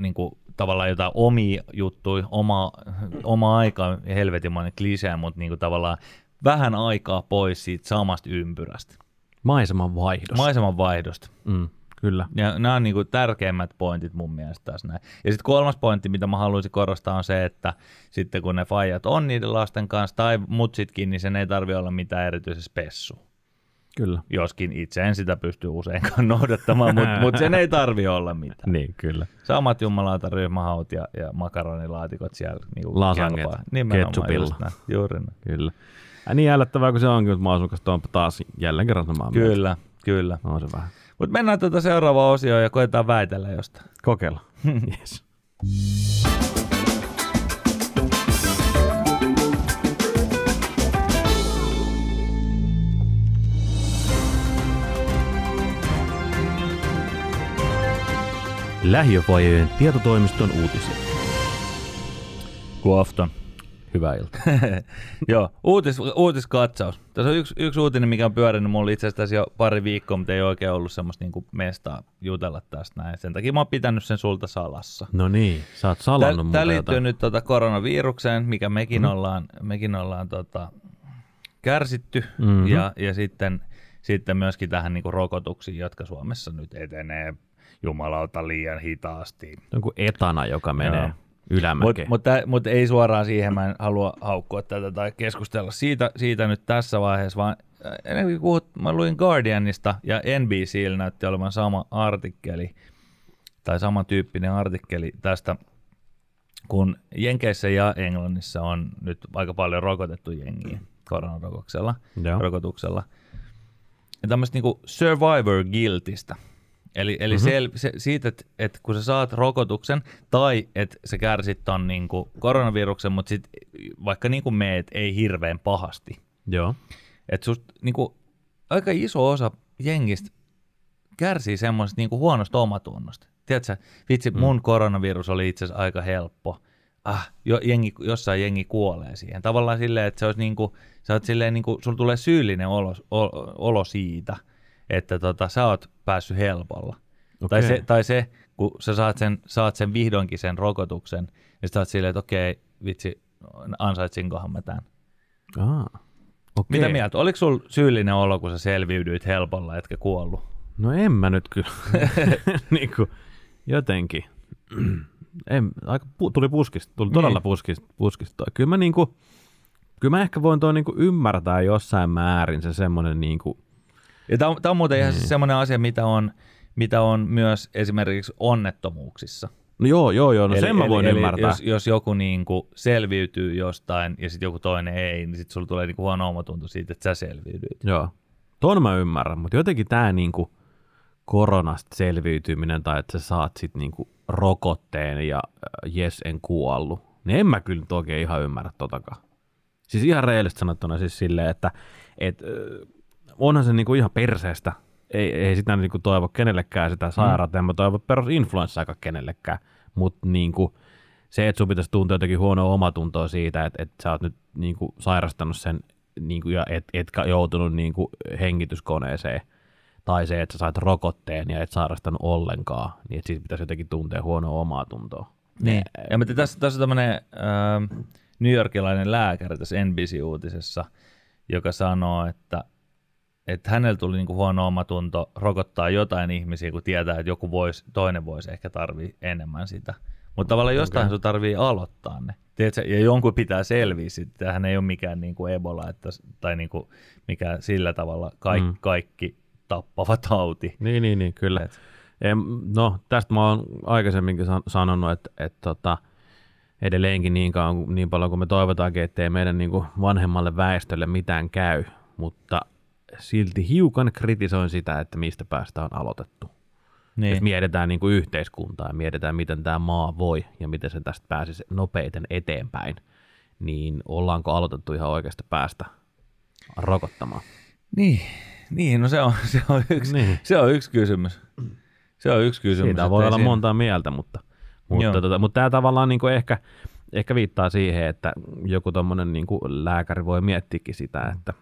niinku, tavallaan jotain omia juttuja, oma, oma aika, helvetimoinen klisee, mutta niinku, tavallaan vähän aikaa pois siitä samasta ympyrästä. Maiseman vaihdos. Maiseman vaihdosta. mm, kyllä. Ja nämä on niinku tärkeimmät pointit mun mielestä tässä näin. Ja sitten kolmas pointti, mitä mä haluaisin korostaa, on se, että sitten kun ne faijat on niiden lasten kanssa tai mutsitkin, niin sen ei tarvi olla mitään erityisen spessua. Kyllä. Joskin itse en sitä pysty useinkaan noudattamaan, mutta mut sen ei tarvi olla mitään. Niin, kyllä. Samat jumalauta ryhmähaut ja, ja makaronilaatikot siellä niinku Lasanget, ketsupilla. Juuri näin. Kyllä. Ja niin ällöttävää kuin se onkin, mutta maasukasta on taas jälleen kerran samaa mieltä. Kyllä, kyllä. On se vähän. Mutta mennään tuota seuraavaan osioon ja koetaan väitellä jostain. Kokeilla. yes. Lähiöfoajien tietotoimiston uutisia. God afton. Hyvää iltaa. Joo, uutis, uutiskatsaus. Tässä on yksi, yksi uutinen, mikä on pyörinyt mulle itse asiassa jo pari viikkoa, mutta ei oikein ollut semmoista niin mestaa jutella tästä näin. Sen takia mä oon pitänyt sen sulta salassa. No niin, sä oot salannut Tämä liittyy jotain. nyt tota koronavirukseen, mikä mekin mm. ollaan, mekin ollaan tota, kärsitty, Mhm. ja, ja sitten, sitten myöskin tähän niin rokotuksiin, jotka Suomessa nyt etenee jumalauta liian hitaasti. Joku etana, joka menee Joo. Mutta mut, mut ei suoraan siihen, mä en halua haukkua tätä tai keskustella siitä, siitä nyt tässä vaiheessa, vaan äh, ennen kuin puhut, mä luin Guardianista ja NBCllä näytti olevan sama artikkeli tai samantyyppinen artikkeli tästä, kun Jenkeissä ja Englannissa on nyt aika paljon rokotettu jengiä koronarokotuksella. Joo. rokotuksella. Ja tämmöistä niinku survivor guiltistä. Eli, eli mm-hmm. sel, se, siitä, että et kun sä saat rokotuksen tai että sä kärsit ton niinku koronaviruksen, mutta sit vaikka niinku meet ei hirveän pahasti. Joo. Että susta niinku, aika iso osa jengistä kärsii semmoisesta niinku huonosta omatunnosta. Tiedätkö, vitsi, mm. mun koronavirus oli itse asiassa aika helppo. Ah, jo, jengi, jossain jengi kuolee siihen. Tavallaan silleen, että se olisi niinku, sä oot silleen niinku, sulla tulee syyllinen olo, olo, olo siitä, että tota, sä oot päässyt helpolla. Okei. Tai, se, tai se, kun sä saat sen, saat sen vihdoinkin sen rokotuksen, niin sä oot silleen, että okei, vitsi, ansaitsinkohan mä tämän. Aa. Okei. Mitä mieltä? Oliko sul syyllinen olo, kun sä selviydyit helpolla, etkä kuollut? No en mä nyt kyllä. niin kuin, jotenkin. en, aika pu, tuli puskista, tuli todella Niin. puskista, puskista toi. Kyllä mä, niinku, kyllä mä ehkä voin toi niinku ymmärtää jossain määrin se semmoinen niinku, Ja tämä on, tää on muuten ihan siis semmoinen asia, mitä on, mitä on myös esimerkiksi onnettomuuksissa. no joo, joo, joo, no eli, sen mä voin eli ymmärtää. Jos, jos joku niinku selviytyy jostain ja sitten joku toinen ei, niin sitten sulla tulee niinku huono omatunto siitä, että sä selviydyit. Joo, ton mä ymmärrän, mutta jotenkin tää niinku koronasta selviytyminen tai että sä saat sit niinku rokotteen ja äh, jes en kuollut, niin en mä kyllä nyt oikein ihan ymmärrä totakaan. Siis ihan reellisesti sanottuna siis silleen, että et, ö, onhan se niinku ihan perseestä. Ei, ei sitä niinku toivo kenellekään sitä sairautta, mm. en mä toivo perus influenssaakaan kenellekään, mutta niinku, se, että sun pitäisi tuntea jotenkin huonoa omatuntoa siitä, että, että sä oot nyt niinku sairastanut sen niinku, ja et, etkä joutunut niinku hengityskoneeseen, tai se, että sä sait rokotteen ja et sairastanut ollenkaan, niin että siitä pitäisi jotenkin tuntea huonoa omaa tuntoa. Niin. Ja mutta tässä, tässä on tämmöinen äh, New Yorkilainen lääkäri tässä NBC-uutisessa, joka sanoo, että, että hänellä tuli niinku huono omatunto rokottaa jotain ihmisiä, kun tietää, että joku vois, toinen voisi ehkä tarvii enemmän sitä. Mutta tavallaan jostain okay. sun tarvii aloittaa ne. Tiedätkö, ja jonkun pitää selviä sitten. Hän ei ole mikään niinku Ebola että, tai niinku mikään sillä tavalla kaik, Mm. kaikki tappava tauti. Niin, niin, niin kyllä. Et- Em, no, tästä mä oon aikaisemminkin san- sanonut, että, että tota, edelleenkin niin, kauan, niin paljon kuin me toivotaankin, ettei meidän niin kuin vanhemmalle väestölle mitään käy, mutta silti hiukan kritisoin sitä, että mistä päästä on aloitettu. Niin. Jos mietitään niin kuin yhteiskuntaa ja mietitään, miten tämä maa voi ja miten se tästä pääsisi nopeiten eteenpäin, niin ollaanko aloitettu ihan oikeasta päästä rokottamaan? Niin, niin no se on, se on, yksi, niin. se on yksi kysymys. Se on yksi kysymys. Siitä voi olla siinä... montaa mieltä, mutta, mutta, tota, mutta tämä tavallaan niin kuin ehkä, ehkä viittaa siihen, että joku tuommoinen niin lääkäri voi miettiäkin sitä, että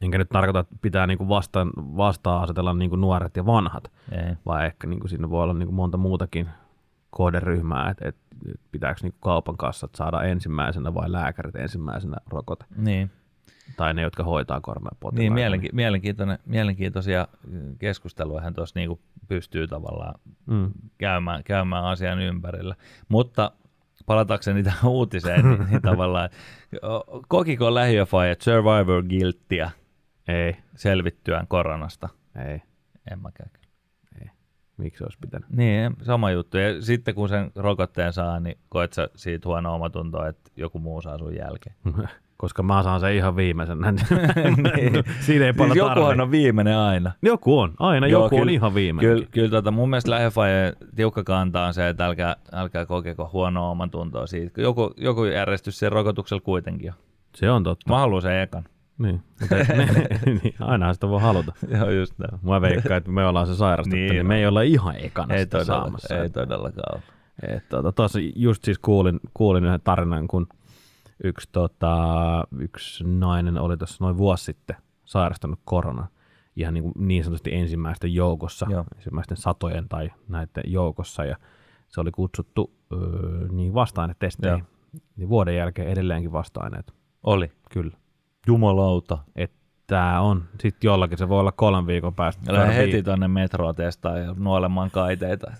enkä nyt tarkoita, että pitää niin kuin vastaan, vastaan asetella niin kuin nuoret ja vanhat, Ei. vaan ehkä niin kuin siinä voi olla niin kuin monta muutakin kohderyhmää, että, että pitääkö niin kuin kaupan kassat saada ensimmäisenä vai lääkärit ensimmäisenä rokote. Niin. Tai ne, jotka hoitaa koronapotilaita. Niin, mielenki- mielenkiintoinen, mielenkiintoisia keskusteluja hän tuossa niin pystyy tavallaan mm. käymään, käymään asian ympärillä. Mutta palatakseni tähän uutiseen, niin, niin tavallaan, kokiko lähiöfajat survivor guiltia ei. selvittyään koronasta? Ei. En mäkään. Ei. Miksi olisi pitänyt? Niin, sama juttu. Ja sitten kun sen rokotteen saa, niin koet sä siitä huono omatuntoa, että joku muu saa sun jälkeen. koska mä saan sen ihan viimeisenä. niin. Siinä ei siis jokuhan on viimeinen aina. Joku on, aina Joo, joku kyllä, on ihan viimeinen. Kyllä, kyllä tota, mun mielestä Lähefajen tiukka kanta on se, että älkää, älkää kokeko huonoa oman tuntoa siitä. Joku, joku järjestys sen rokotuksella kuitenkin on. Se on totta. Mä haluan sen ekan. Niin, mutta niin, ainahan sitä voi haluta. Joo, just näin. Mä veikkaan, että me ollaan se sairastettu, niin, niin me ei olla ihan ekana ei sitä todella, saamassa. Ei todellakaan ole. Tuota, tuossa just siis kuulin, kuulin yhden tarinan, kun yksi, tota, yksi nainen oli tuossa noin vuosi sitten sairastanut korona ihan niin, kuin niin sanotusti ensimmäisten joukossa, Joo. ensimmäisten satojen tai näiden joukossa, ja se oli kutsuttu öö, niin vasta-ainetesteihin. Niin vuoden jälkeen edelleenkin vasta-aineet. Oli? Kyllä. Jumalauta. Et tää on. Sitten jollakin se voi olla kolmen viikon päästä. Lähde heti tonne metroa testaa ja nuolemaan kaiteita.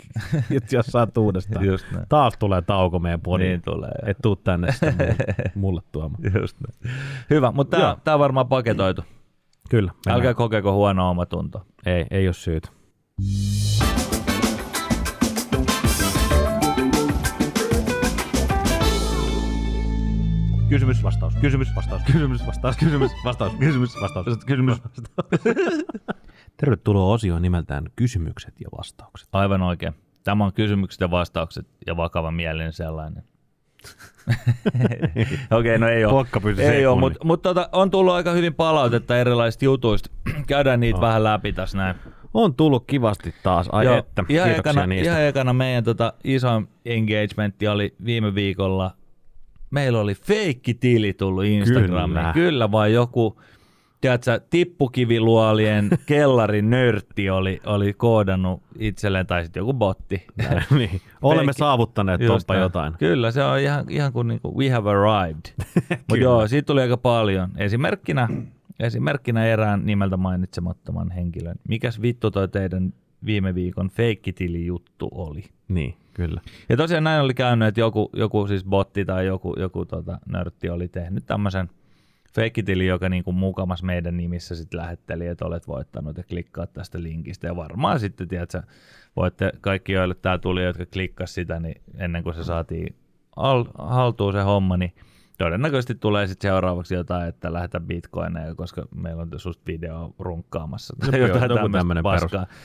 jos saat uudestaan. Just näin. Taas tulee tauko meidän podiin. Niin tulee. Et tuu tänne mulle, mulle tuomaan. Just näin. Hyvä, mutta tää on varmaan paketoitu. Kyllä. Mennään. Älkää kokeeko huonoa omatuntoa. Ei, ei ole syytä. Kysymys, vastaus, kysymys, vastaus, kysymys, vastaus, kysymys, vastaus, kysymys, vastaus, kysymys, vastaus. Tervetuloa osioon nimeltään Kysymykset ja vastaukset. Aivan oikein. Tämä on kysymykset ja vastaukset ja vakava mielinen sellainen. Okei, okay, no ei ole. Pokka ei ole, mutta mut tota, on tullut aika hyvin palautetta erilaisista jutuista. Käydään niitä oh. vähän läpi tässä näin. On tullut kivasti taas, ai Joo, että, ihan ekana, niistä. Ihan ekana meidän tota, iso engagementti oli viime viikolla meillä oli feikki-tili tullut Instagramiin. Kyllä, Kyllä vai joku, tiedätkö, tippukiviluolien kellarin nörtti oli, oli koodannut itselleen, tai sitten joku botti. niin. Olemme Feikki. saavuttaneet tuosta jotain. Kyllä, se on ihan, ihan kuin, niin kuin we have arrived. Mutta joo, siitä tuli aika paljon. Esimerkkinä, esimerkkinä erään nimeltä mainitsemattoman henkilön. Mikäs vittu toi teidän viime viikon feikkitili juttu oli? Niin. Kyllä. Ja tosiaan näin oli käynyt, että joku, joku siis botti tai joku, joku tota, nörtti oli tehnyt tämmöisen feikkitili, joka niin kuin mukamas meidän nimissä sitten lähetteli, että olet voittanut ja klikkaa tästä linkistä. Ja varmaan sitten, tiedätkö, voitte kaikki, joille tämä tuli, jotka klikkas sitä, niin ennen kuin se saatiin al- haltuun se homma, niin todennäköisesti tulee sitten seuraavaksi jotain, että lähetä bitcoineja, koska meillä on susta video runkkaamassa tai jotain tämmöistä paskaa. Perus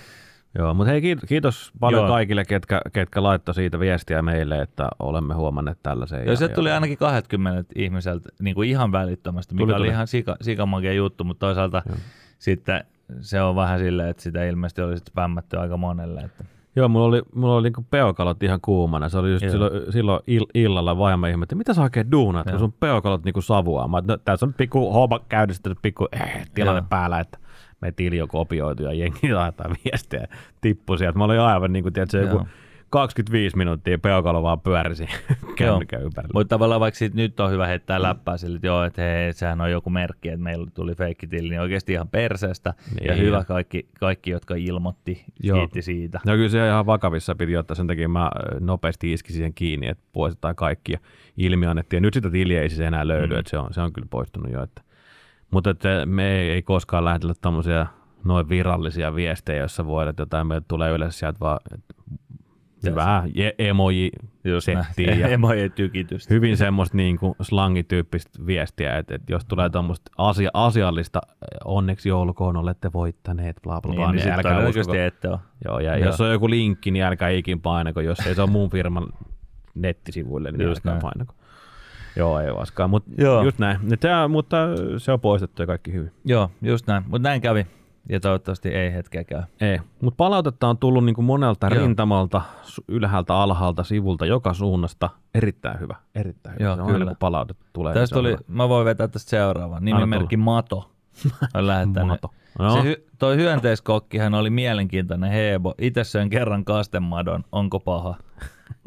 Joo, mutta hei kiitos paljon Joo. kaikille, ketkä, ketkä laittoi siitä viestiä meille, että olemme huomanneet tällaisen. Joo, se ja, tuli ainakin 20 ihmiseltä niin kuin ihan välittömästi, mikä tuli, oli tuli. ihan sika, sikamagia juttu, mutta toisaalta Joo. sitten se on vähän silleen, että sitä ilmeisesti oli sitten aika monelle. Että. Joo, mulla oli, mulla oli niinku peukalot ihan kuumana. Se oli just silloin, silloin ill, illalla vaimo ihmetti, mitä sä oikein duunat, kun sun peukalot niinku savuaa. Mä, no, tässä on pikku homma käynnistetty, pikku eh, tilanne Joo. päällä, että me tili jo kopioitu ja jengi laittaa viestejä tippu sieltä. Mä olin aivan niin kuin, tiedätkö, joku 25 minuuttia peukalo vaan pyörisi kännykän ympärillä. Mutta tavallaan vaikka sit nyt on hyvä heittää läppää sille, että joo, että hei, sehän on joku merkki, että meillä tuli feikkitili, niin oikeasti ihan perseestä. Niin. Ja hyvä kaikki, kaikki, jotka ilmoitti, joo. kiitti siitä. No kyllä se ihan vakavissa piti ottaa, sen takia mä nopeasti iski siihen kiinni, että poistetaan kaikki. Ja ilmi annettiin. Ja nyt sitä tiliä ei siis enää löydy, mm. että se on, se on kyllä poistunut jo. Että mutta että me ei, ei koskaan lähetellä tämmöisiä noin virallisia viestejä, joissa voidaan, että jotain meille tulee yleensä sieltä vaan Hyvää je- emoji Just settiä ja Emojen tykitystä. hyvin semmoista niin kuin slangityyppistä viestiä, että, että jos tulee tuommoista asia, asiallista, onneksi joulukoon olette voittaneet, bla bla bla, Niin, niin sitten älkää uskoko. ette ole. Joo, ja Joo. jos on joku linkki, niin älkää ikin painako, jos ei se ole mun firman nettisivuille, niin Just älkää näin. painako. Joo, ei vaskaan, mutta just näin. Ja Tää, mutta se on poistettu ja kaikki hyvin. Joo, just näin. Mutta näin kävi. Ja toivottavasti ei hetkeä käy. Ei, mutta palautetta on tullut niin kuin monelta Joo. rintamalta, ylhäältä, alhaalta, sivulta, joka suunnasta. Erittäin hyvä, erittäin hyvä. Joo, se on kyllä. aina, kun palautetta tulee. niin Tästä tuli, hyvä. mä voin vetää tästä seuraavan. Nimimerkki Mato on lähettänyt. Mato. No. Se hy, toi hyönteiskokkihan oli mielenkiintoinen heebo. Itse söin kerran kastemadon. Onko paha?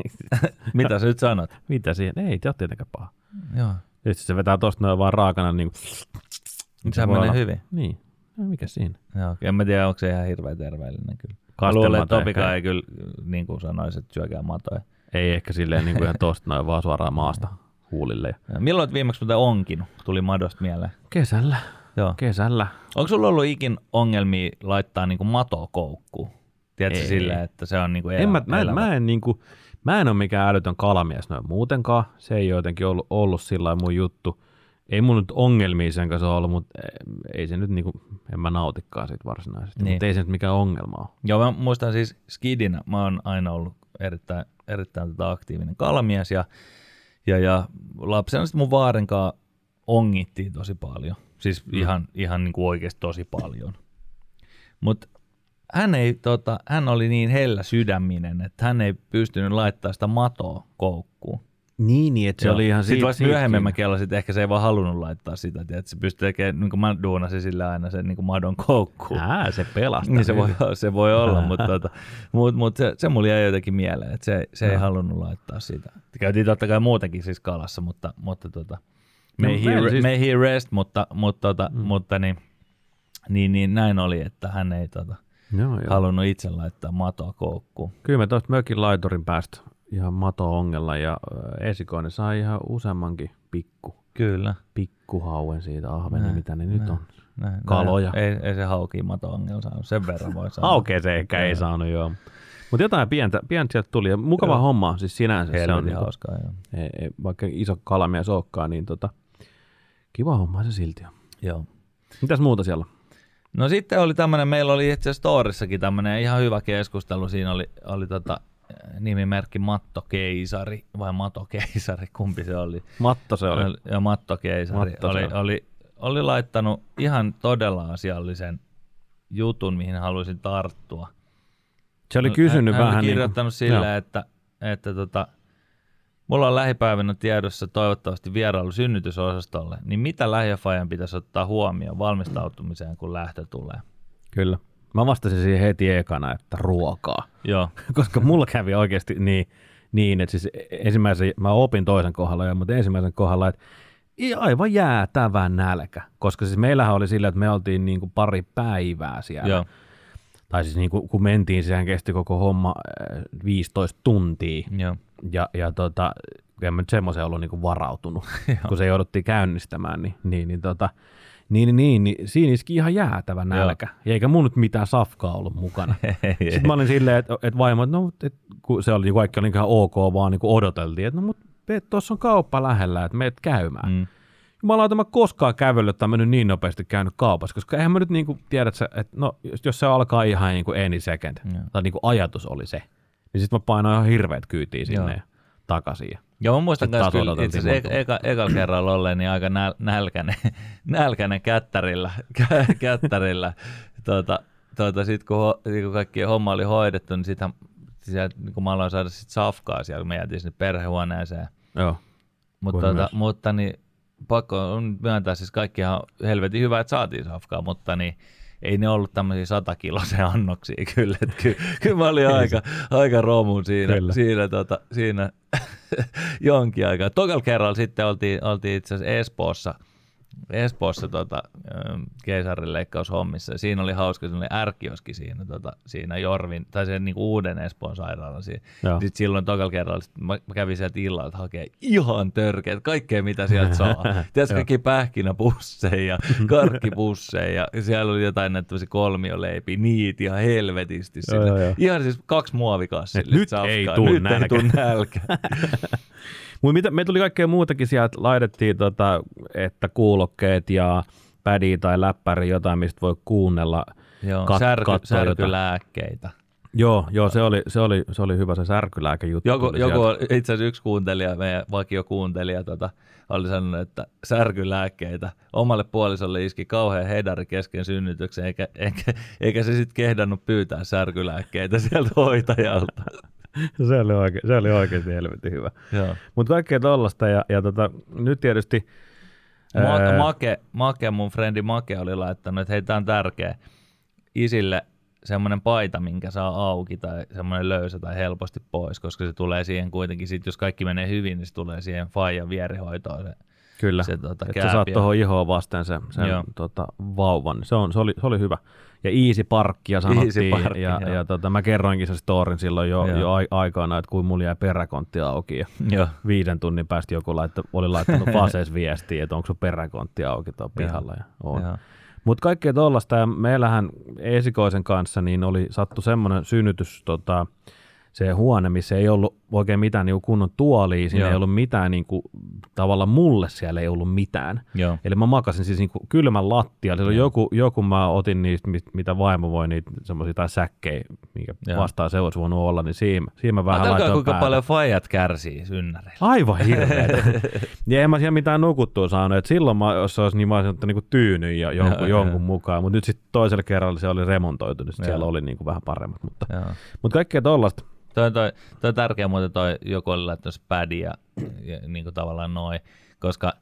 Mitä sä nyt sanot? Mitä siihen? Ei, te ole tietenkään paha. Joo. Sitten se vetää tosta noin vaan raakana niin kuin, Se voi menee olla- hyvin. Niin, no, mikä siinä? Joo, en mä tiedä, onko se ihan hirveän terveellinen kyllä. Kastemato luulen, että ehkä. Topika ei kyllä, niin kuin sanoisi, että syökää matoja. Ei ehkä silleen niin kuin ihan tosta noin vaan suoraan maasta huulille. Ja... Milloin viimeksi muuten onkinut? Tuli madosta mieleen. Kesällä, Joo. kesällä. Onko sulla ollut ikin ongelmia laittaa niinku matoa koukkuun? Tiedätkö Ei. sillä, että se on niinku elä, En mä, mä, en, mä, en, niin kuin, mä en ole mikään älytön kalamies noin muutenkaan. Se ei jotenkin ollut, ollut sillä lailla mun juttu. Ei mun nyt ongelmia sen kanssa ollut, mutta ei se nyt niinku, en mä nautikaan siitä varsinaisesti. Niin. Mutta ei se nyt mikään ongelma ole. Joo, mä muistan siis skidinä, mä oon aina ollut erittäin, erittäin tota aktiivinen kalamies ja, ja, ja lapsena sitten mun vaarenkaan ongittiin tosi paljon. Siis mm. ihan, ihan niin kuin oikeasti tosi paljon. Mutta hän, ei, tota, hän oli niin hellä sydäminen, että hän ei pystynyt laittamaan sitä matoa koukkuun. Niin, niin että se Joo. oli ihan Sitten siitä, vasta myöhemmin mä kelasin, että ehkä se ei vaan halunnut laittaa sitä, että se pystyy tekemään, niin kuin mä duunasin sillä aina sen niin kuin madon koukkuun. Ää, se pelastaa. Niin se voi, se voi olla, mutta, tota, mut, mut se, se mulla jäi jotenkin mieleen, että se, se ei halunnut laittaa sitä. Käytiin totta kai muutenkin siis kalassa, mutta, mutta tota, may, No, he, meillä siis... may he rest, mutta, mutta, tota, mm. mutta niin, niin, niin, näin oli, että hän ei tota, Joo, joo. halunnut itse laittaa matoa koukkuun. Kyllä me tuosta mökin laiturin päästä ihan mato-ongella ja esikoinen sai ihan useammankin pikku, Kyllä. pikkuhauen siitä ahveni, Näin, mitä ne nyt näin. on. Näin, Kaloja. Näin. Ei, ei se hauki mato ongella saanut, sen verran voi sanoa. Haukea se ehkä ei saanut, joo. Mutta jotain pientä, pientä sieltä tuli ja mukava Joo. homma siis sinänsä. se on niinku, hauskaa, joo. ei, ei, vaikka iso kalamies olekaan, niin tota, kiva homma se silti on. joo. Mitäs muuta siellä? No sitten oli tämmöinen, meillä oli itse asiassa Storissakin tämmöinen ihan hyvä keskustelu. Siinä oli, oli tota, nimimerkki Matto Keisari vai Mato Keisari, kumpi se oli? Matto se oli. Ja Matto Keisari Matto oli, oli. oli, oli laittanut ihan todella asiallisen jutun, mihin haluaisin tarttua. Se oli kysynyt hän, hän vähän oli niin kirjoittanut sillä, että, että tota, mulla on lähipäivänä tiedossa toivottavasti vierailu synnytysosastolle, niin mitä lähiöfajan pitäisi ottaa huomioon valmistautumiseen, kun lähtö tulee? Kyllä. Mä vastasin siihen heti ekana, että ruokaa. Joo, Koska mulla kävi oikeasti niin, niin että siis ensimmäisen, mä opin toisen kohdalla jo, mutta ensimmäisen kohdalla, että aivan jäätävä nälkä. Koska siis meillähän oli sillä, että me oltiin niin kuin pari päivää siellä. joo, Tai siis niin kuin, kun mentiin, sehän kesti koko homma äh, 15 tuntia. joo. Ja, ja tota, en mä nyt semmoiseen ollut niinku varautunut, kun se jouduttiin käynnistämään, niin, niin, niin, tota, niin, niin, niin, niin siinä iski ihan jäätävä nälkä. Ja eikä mun nyt mitään safkaa ollut mukana. Sitten mä olin silleen, että, että vaimo, että no, et, kun se oli kaikki oli ihan ok, vaan niin odoteltiin, että no mutta tuossa on kauppa lähellä, että meet käymään. Mm. Jumalauta, mä koskaan kävellyt tai mennyt niin nopeasti käynyt kaupassa, koska eihän mä nyt niin kuin tiedä, että, no, jos- jos se alkaa ihan niin kuin any second, Joo. tai niin kuin ajatus oli se, niin sitten mä painoin ihan hirveät kyytiä sinne Joo. ja takaisin. Ja Joo, mä muistan myös kyllä itse asiassa monta eka, eka, kerralla olleen niin aika näl, nälkäinen, nälkäinen kättärillä, kä- kättärillä. Tuota, tuota, sitten kun, ho, sit kun kaikki homma oli hoidettu, niin sitten niin kun mä aloin saada sit safkaa siellä, kun me jäätiin sinne perhehuoneeseen. Joo. Mutta, tuota, mutta niin, pakko on myöntää, siis kaikki ihan helvetin hyvä, että saatiin safkaa, mutta niin, ei ne ollut tämmöisiä satakiloisia annoksia kyllä. Että kyllä, kyllä mä olin aika, aika romu siinä, Kyllä. siinä, tota, siinä jonkin aikaa. Tokalla kerralla sitten oltiin, oltiin itse asiassa Espoossa, Espoossa tota, keisarileikkaushommissa. Siinä oli hauska, oli ärkioski siinä, tota, siinä Jorvin, tai sen niin uuden Espoon sairaalan siinä. Joo. Sitten silloin tokalla kerralla sit mä, kävin sieltä illalla, että hakee ihan törkeät, kaikkea mitä sieltä saa. Tiedätkö, kaikki pähkinäpusseja ja karkkipusseja ja siellä oli jotain näitä tämmöisiä kolmioleipiä, niitä ihan helvetisti. Joo, joo, joo. Ihan siis kaksi muovikassia. Et nyt ei tuu nyt nälkä. ei tuu nälkä. Mutta mitä, me tuli kaikkea muutakin sieltä, laitettiin tota, että kuulokkeet ja pädi tai läppäri, jotain, mistä voi kuunnella. Joo, Kat- särky, särkylääkkeitä. Joo, joo se, oli, se, oli, se oli hyvä se särkylääkejuttu. Joku, joku itse asiassa yksi kuuntelija, meidän vakiokuuntelija, tota, oli sanonut, että särkylääkkeitä omalle puolisolle iski kauhean hedari kesken synnytyksen, eikä, eikä, eikä se sitten kehdannut pyytää särkylääkkeitä sieltä hoitajalta. se, oli oikein, se oli oikeasti helvetin hyvä. Mutta kaikkea tollasta ja, ja tota, nyt tietysti... Ma- ää, Make, Make, mun frendi Make oli laittanut, että hei, tää on tärkeä. Isille semmoinen paita, minkä saa auki tai semmoinen löysä tai helposti pois, koska se tulee siihen kuitenkin, sit jos kaikki menee hyvin, niin se tulee siihen faijan vierihoitoon se Kyllä, se, tota, että sä saat tuohon ihoon vasten sen, sen Joo. tota, vauvan. Se, on, se, oli, se oli hyvä. Ja easy parkkia sanottiin. Parkki, ja, joo. ja tota, mä kerroinkin sen storin silloin jo, Joo. jo ai- aikana, että kuin mulla jäi peräkontti auki. Ja Joo. viiden tunnin päästä joku laitto, oli laittanut fasees viestiä, että onko sun peräkontti auki tuolla pihalla. Ja on. Mutta kaikkea tuollaista, ja meillähän esikoisen kanssa niin oli sattu semmoinen synnytys, tota, se huone, missä ei ollut oikein mitään niin kunnon tuolia, siinä Joo. ei ollut mitään, niin kuin, tavallaan mulle siellä ei ollut mitään. Joo. Eli mä makasin siis niin kuin kylmän lattialla, siellä joku, joku mä otin niistä, mit- mitä vaimo voi, niitä semmoisia tai säkkejä, minkä Joo. vastaan se olisi voinut olla, niin siinä, siinä mä vähän Ajatelkaa, laitoin kuinka päälle. paljon fajat kärsii synnäreillä. Aivan hirveetä. ja en mä siellä mitään nukuttua saanut. Et silloin mä, jos se olisi niin mä olisin ottanut niinku tyynyn ja jonkun, Joo, jonkun mukaan. Mutta nyt sitten toisella kerralla se oli remontoitu, niin siellä oli niinku vähän paremmat. Mutta, mutta kaikkea tollasta. Toi, toi, toi on tärkeä muuten toi, joku oli laittanut spädiä ja niin kuin tavallaan noin, koska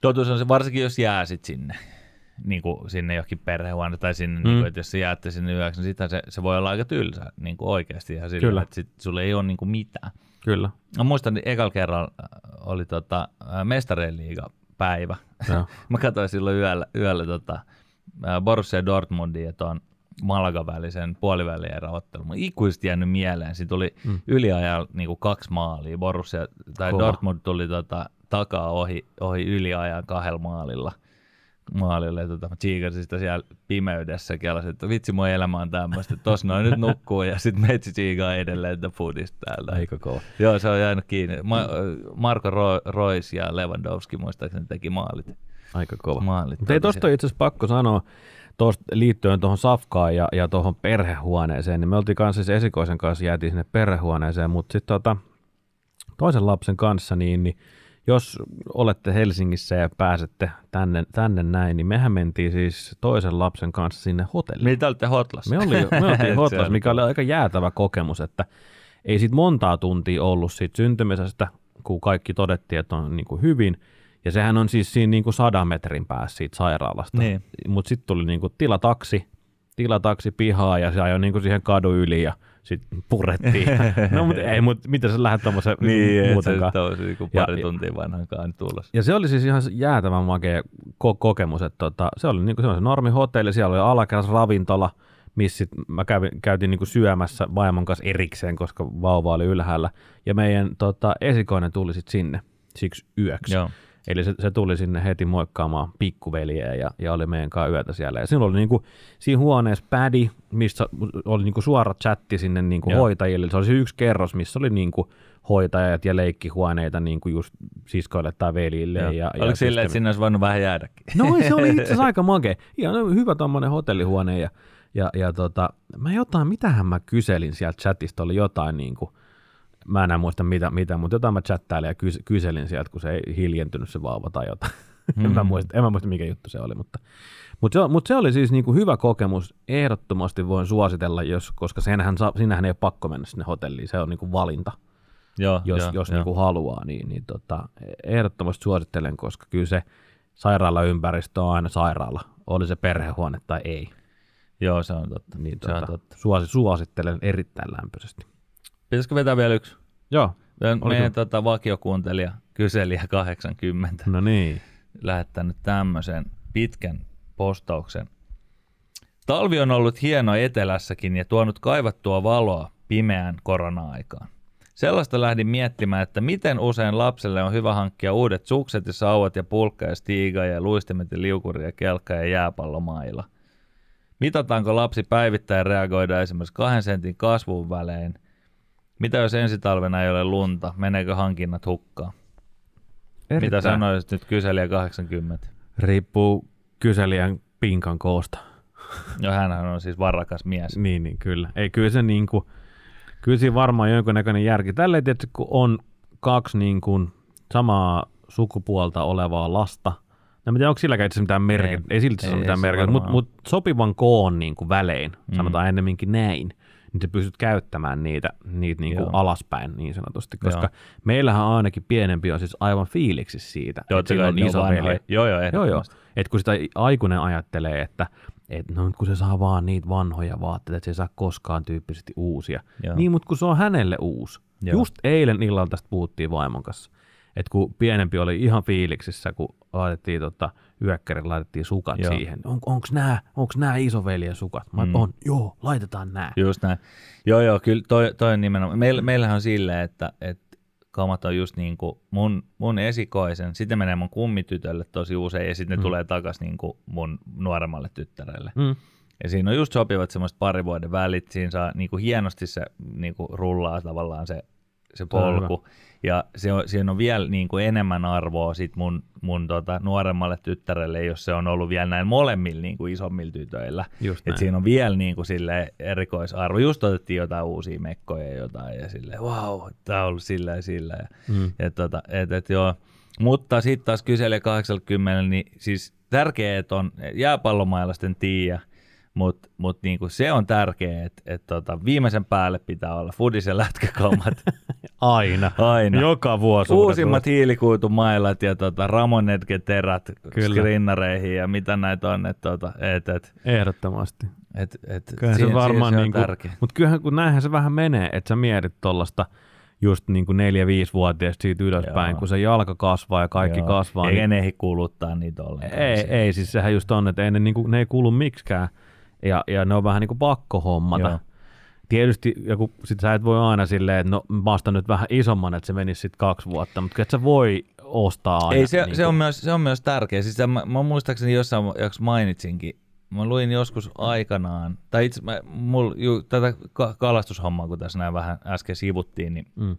totuus on se, varsinkin jos jää sit sinne, niin kuin sinne johonkin perhehuone tai sinne, mm. niin kuin, että jos sä jäätte sinne yöksi, niin sittenhän se, se voi olla aika tylsä niin kuin oikeasti ihan sillä, Kyllä. että sit sulle ei ole niin kuin mitään. Kyllä. Mä muistan, että ekalla kerralla äh, oli tota, äh, mestareen liiga päivä. Joo. Mä katsoin silloin yöllä, yöllä tota, ää, Borussia Dortmundin ja tuon Malaga välisen puolivälierä-ottelun. Ikuisesti jäänyt mieleen. Siinä tuli mm. yliajalla niin kaksi maalia. Borussia, tai Kova. Dortmund tuli tota, takaa ohi, ohi yliajan kahdella maalilla. Maalille, tota, sitä siellä pimeydessä kelasin, että vitsi mun elämä on tämmöistä, että tossa noin nyt nukkuu ja sitten meitsi tsiikaa edelleen tätä foodista täältä. Aika kova. Joo, se on jäänyt kiinni. Ma- Marko Ro- Rois ja Lewandowski muistaakseni teki maalit. Aika kova. maalit Mutta ei tosta itse asiassa pakko sanoa, tosta liittyen tuohon Safkaan ja, ja tuohon perhehuoneeseen, niin me oltiin kanssa siis esikoisen kanssa jäätiin sinne perhehuoneeseen, mutta sitten tota, toisen lapsen kanssa, niin, niin jos olette Helsingissä ja pääsette tänne, tänne näin, niin mehän mentiin siis toisen lapsen kanssa sinne hotelliin. Mitä olitte Hotlas? Me, oli, me oltiin mikä oli aika jäätävä kokemus, että ei siitä montaa tuntia ollut siitä syntymisestä, kun kaikki todettiin, että on niin kuin hyvin. Ja sehän on siis siinä niin kuin sadan metrin päässä siitä sairaalasta. Niin. Mutta sitten tuli niin kuin tilataksi, tilataksi pihaa ja se ajoi niin kuin siihen kadun yli ja sitten purettiin. no mutta ei, mutta miten sä lähdet tuommoisen Niin, et se muutenkaan. niin Ja- pari tuntia vanhankaan tulos. Ja se oli siis ihan jäätävän makea ko- kokemus, että tota, se oli niinku se, on se normi hotelli, siellä oli alakerras ravintola, missä sit mä kävin, käytiin niinku syömässä vaimon kanssa erikseen, koska vauva oli ylhäällä. Ja meidän tota, esikoinen tuli sitten sinne siksi yöksi. Joo. Eli se, se tuli sinne heti moikkaamaan pikkuveljeä ja, ja oli meidän kanssa yötä siellä. Ja siinä oli niinku, siinä huoneessa pädi, missä oli niinku suora chatti sinne niinku Joo. hoitajille. Se oli se yksi kerros, missä oli niinku hoitajat ja leikkihuoneita niinku just siskoille tai veljille. Joo. Ja, Oliko ja silleen, että sinne olisi voinut vähän jäädäkin? No se oli itse asiassa aika makea. Ihan hyvä tuommoinen hotellihuone ja, ja, ja tota, mä jotain, mitähän mä kyselin sieltä chatista, oli jotain niin kuin, mä en enää muista mitä, mitä mutta jotain mä chattailin ja kys, kyselin sieltä, kun se ei hiljentynyt se vauva tai jotain. Mm. en, mä muista, en mä muista, mikä juttu se oli, mutta, mutta, se, mutta se oli siis niin kuin hyvä kokemus. Ehdottomasti voin suositella, jos, koska senhän saa, sinähän ei ole pakko mennä sinne hotelliin, se on niin kuin valinta Joo, jos, joo, jos joo. niin kuin haluaa, niin, niin tota, ehdottomasti suosittelen, koska kyllä se sairaalaympäristö on aina sairaala, oli se perhehuone tai ei. Joo, se on totta. Niin, se on tota, totta. Suosi, suosittelen erittäin lämpöisesti. Pitäisikö vetää vielä yksi? Joo, Meidän, Oliko- meidän tota, vakiokuuntelija, kyselijä 80, no niin. lähettänyt tämmöisen pitkän postauksen. Talvi on ollut hieno etelässäkin ja tuonut kaivattua valoa pimeään korona-aikaan. Sellaista lähdin miettimään, että miten usein lapselle on hyvä hankkia uudet sukset ja sauvat ja pulkka ja stiiga ja luistimet ja liukuri ja kelkka ja jääpallomailla. Mitataanko lapsi päivittäin reagoida esimerkiksi kahden sentin kasvun välein? Mitä jos ensi talvena ei ole lunta? Meneekö hankinnat hukkaan? Mitä Erittäin. sanoisit nyt kyselijä 80? Riippuu kyselijän pinkan koosta. No hänhän on siis varakas mies. Niin, niin kyllä. Ei kyllä se niin kuin, kyllä siinä varmaan jonkunnäköinen järki. Tälleen tietysti, kun on kaksi niin kuin samaa sukupuolta olevaa lasta, No, tiedä, onko silläkään itse asiassa mitään merkitystä. Ei, ei silti Ei, ole mitään merkitystä, mutta mut sopivan koon niin kuin välein, mm. sanotaan ennemminkin näin, niin sä pystyt käyttämään niitä, niitä niin kuin Joo. alaspäin niin sanotusti, koska Joo. meillähän ainakin pienempi on siis aivan fiiliksi siitä, että Ootteko, sillä on että on iso veli. Joo, joo, Joo, joo. Et kun sitä aikuinen ajattelee, että et no nyt kun se saa vaan niitä vanhoja vaatteita, että se ei saa koskaan tyyppisesti uusia. Joo. Niin, mutta kun se on hänelle uusi. Joo. Just eilen illalla tästä puhuttiin vaimon kanssa. Että kun pienempi oli ihan fiiliksissä, kun laitettiin tota, yökkärin, laitettiin sukat Joo. siihen. On, onks nää, onks nää isoveljen sukat? Mä mm. On, joo, laitetaan nää. Just näin. Joo, joo, kyllä toi, toi on nimenomaan. Meil, meillähän on silleen, että, että kamat on just niin kuin mun, mun esikoisen, sitten menee mun kummitytölle tosi usein ja sitten ne Mm. tulee takas niin kuin mun nuoremmalle tyttärelle. Mm. Ja siinä on just sopivat semmoiset pari vuoden välit, siinä saa niin kuin hienosti se niin kuin rullaa tavallaan se, se polku. Ja se on, siinä on vielä niin kuin enemmän arvoa sit mun, mun tota, nuoremmalle tyttärelle, jos se on ollut vielä näin molemmilla niin kuin isommilla tytöillä. Et siinä on vielä niin kuin sille erikoisarvo. Just otettiin jotain uusia mekkoja ja jotain ja silleen, wow, tämä on ollut sillä ja sillä. Ja, Mm. et, tota, et, et, joo. Mutta sitten taas kyseli 80, niin siis tärkeää, on jääpallomailla sitten tiiä, mutta mut niinku se on tärkeää, että et tota, viimeisen päälle pitää olla fudis- ja lätkäkammat Aina. aina. Joka vuosi. Uusimmat hiilikuitumailat ja tota, Ramonetke-terät Kyllä. skrinnareihin ja mitä näitä on. Et, tota, et, et, Ehdottomasti. et, et, Kyllähän se varmaan, siinä se on niinku, tärkeä. mutta kyllähän kun näinhän se vähän menee, että sä mietit tuollaista just niin kuin neljä, viisi vuotiaasta siitä ylöspäin, Joo. kun se jalka kasvaa ja kaikki Joo. kasvaa. Eikä niin, ne kuluttaa niitä ollenkaan. ei, ei, siis sehän just on, että ei ne, niin kuin, ne ei kuulu miksikään ja, ja ne on vähän niin kuin pakko hommata. Joo. Tietysti joku, sit sä et voi aina silleen, että no mä ostan nyt vähän isomman, että se menisi sitten kaksi vuotta, mutta et sä voi ostaa aina. Ei, se, niin se, on myös, se on myös tärkeä. Siis mä, mä muistaakseni jossain jaksossa mainitsinkin, mä luin joskus aikanaan, tai itse mä, mul, ju, tätä ka- kalastushommaa, kun tässä näin vähän äsken sivuttiin, niin, Mm.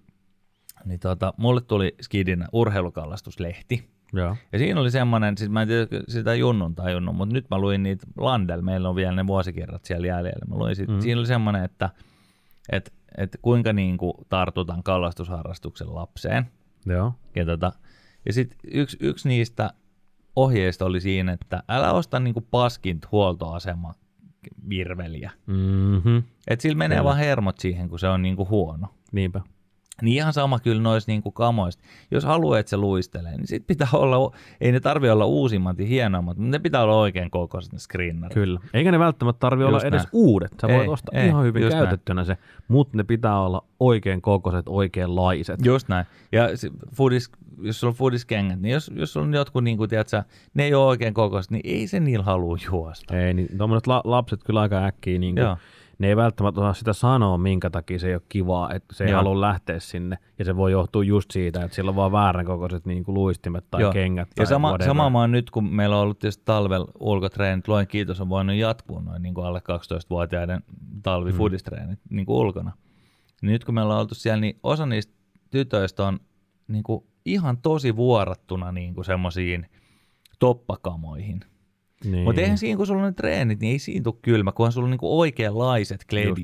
niin tota, mulle tuli Skidin urheilukalastuslehti. Joo. Ja siinä oli semmoinen, siis mä en tiedä sitä junnun tai junnun, mutta nyt mä luin niitä Landel, meillä on vielä ne vuosikirjat siellä jäljellä. Mä luin sit, Mm. siinä oli semmoinen, että et, et kuinka niin kuin tartutaan kalastusharrastuksen lapseen. Joo. Ja, tota, ja sitten yksi, yksi niistä ohjeista oli siinä, että älä osta niinku paskint huoltoasema virveliä. Mm-hmm. Et sillä menee Kyllä. vaan hermot siihen, kun se on niinku huono. Niinpä. Niin ihan sama kyllä noissa niinku kamoista. Jos haluaa, että se luistelee, niin sit pitää olla, ei ne tarvi olla uusimmat ja hienoimmat, mutta ne pitää olla oikein kokoiset ne screenerit. Kyllä. Eikä ne välttämättä tarvi olla Just edes näin. uudet. Sä voit Ei, ostaa ei, ihan hyvin just näin. käytettynä se, mutta ne pitää olla oikein kokoiset, oikeanlaiset. Just näin. Ja se foodis, jos sulla on foodiskengät, niin jos, jos sulla on jotkut, niin kuin, tiedätkö, ne ei ole oikein kokoiset, niin ei se niillä halua juosta. Ei, niin tuommoiset la- lapset kyllä aika äkkiä, niin kuin, Joo. Ne ei välttämättä osaa sitä sanoa, minkä takia se ei ole kivaa, että se ei Joo. halua lähteä sinne. Ja se voi johtua just siitä, että sillä on vaan väärän kokoiset niin kuin luistimet tai Joo. kengät. Tai Ja sama, whatever. sama mä oon nyt, kun meillä on ollut tietysti talvel ulkotreenit, luen kiitos, on voinut jatkuu noin niin kuin alle 12-vuotiaiden talvifudistreenit mm. niin kuin ulkona. Niin nyt kun me ollaan oltu siellä, niin osa niistä tytöistä on niin kuin ihan tosi vuorattuna niin kuin semmoisiin toppakamoihin. Niin. Mutta eihän siinä, kun sulla on ne treenit, niin ei siinä tule kylmä, kunhan sulla on niin oikeanlaiset kledjut.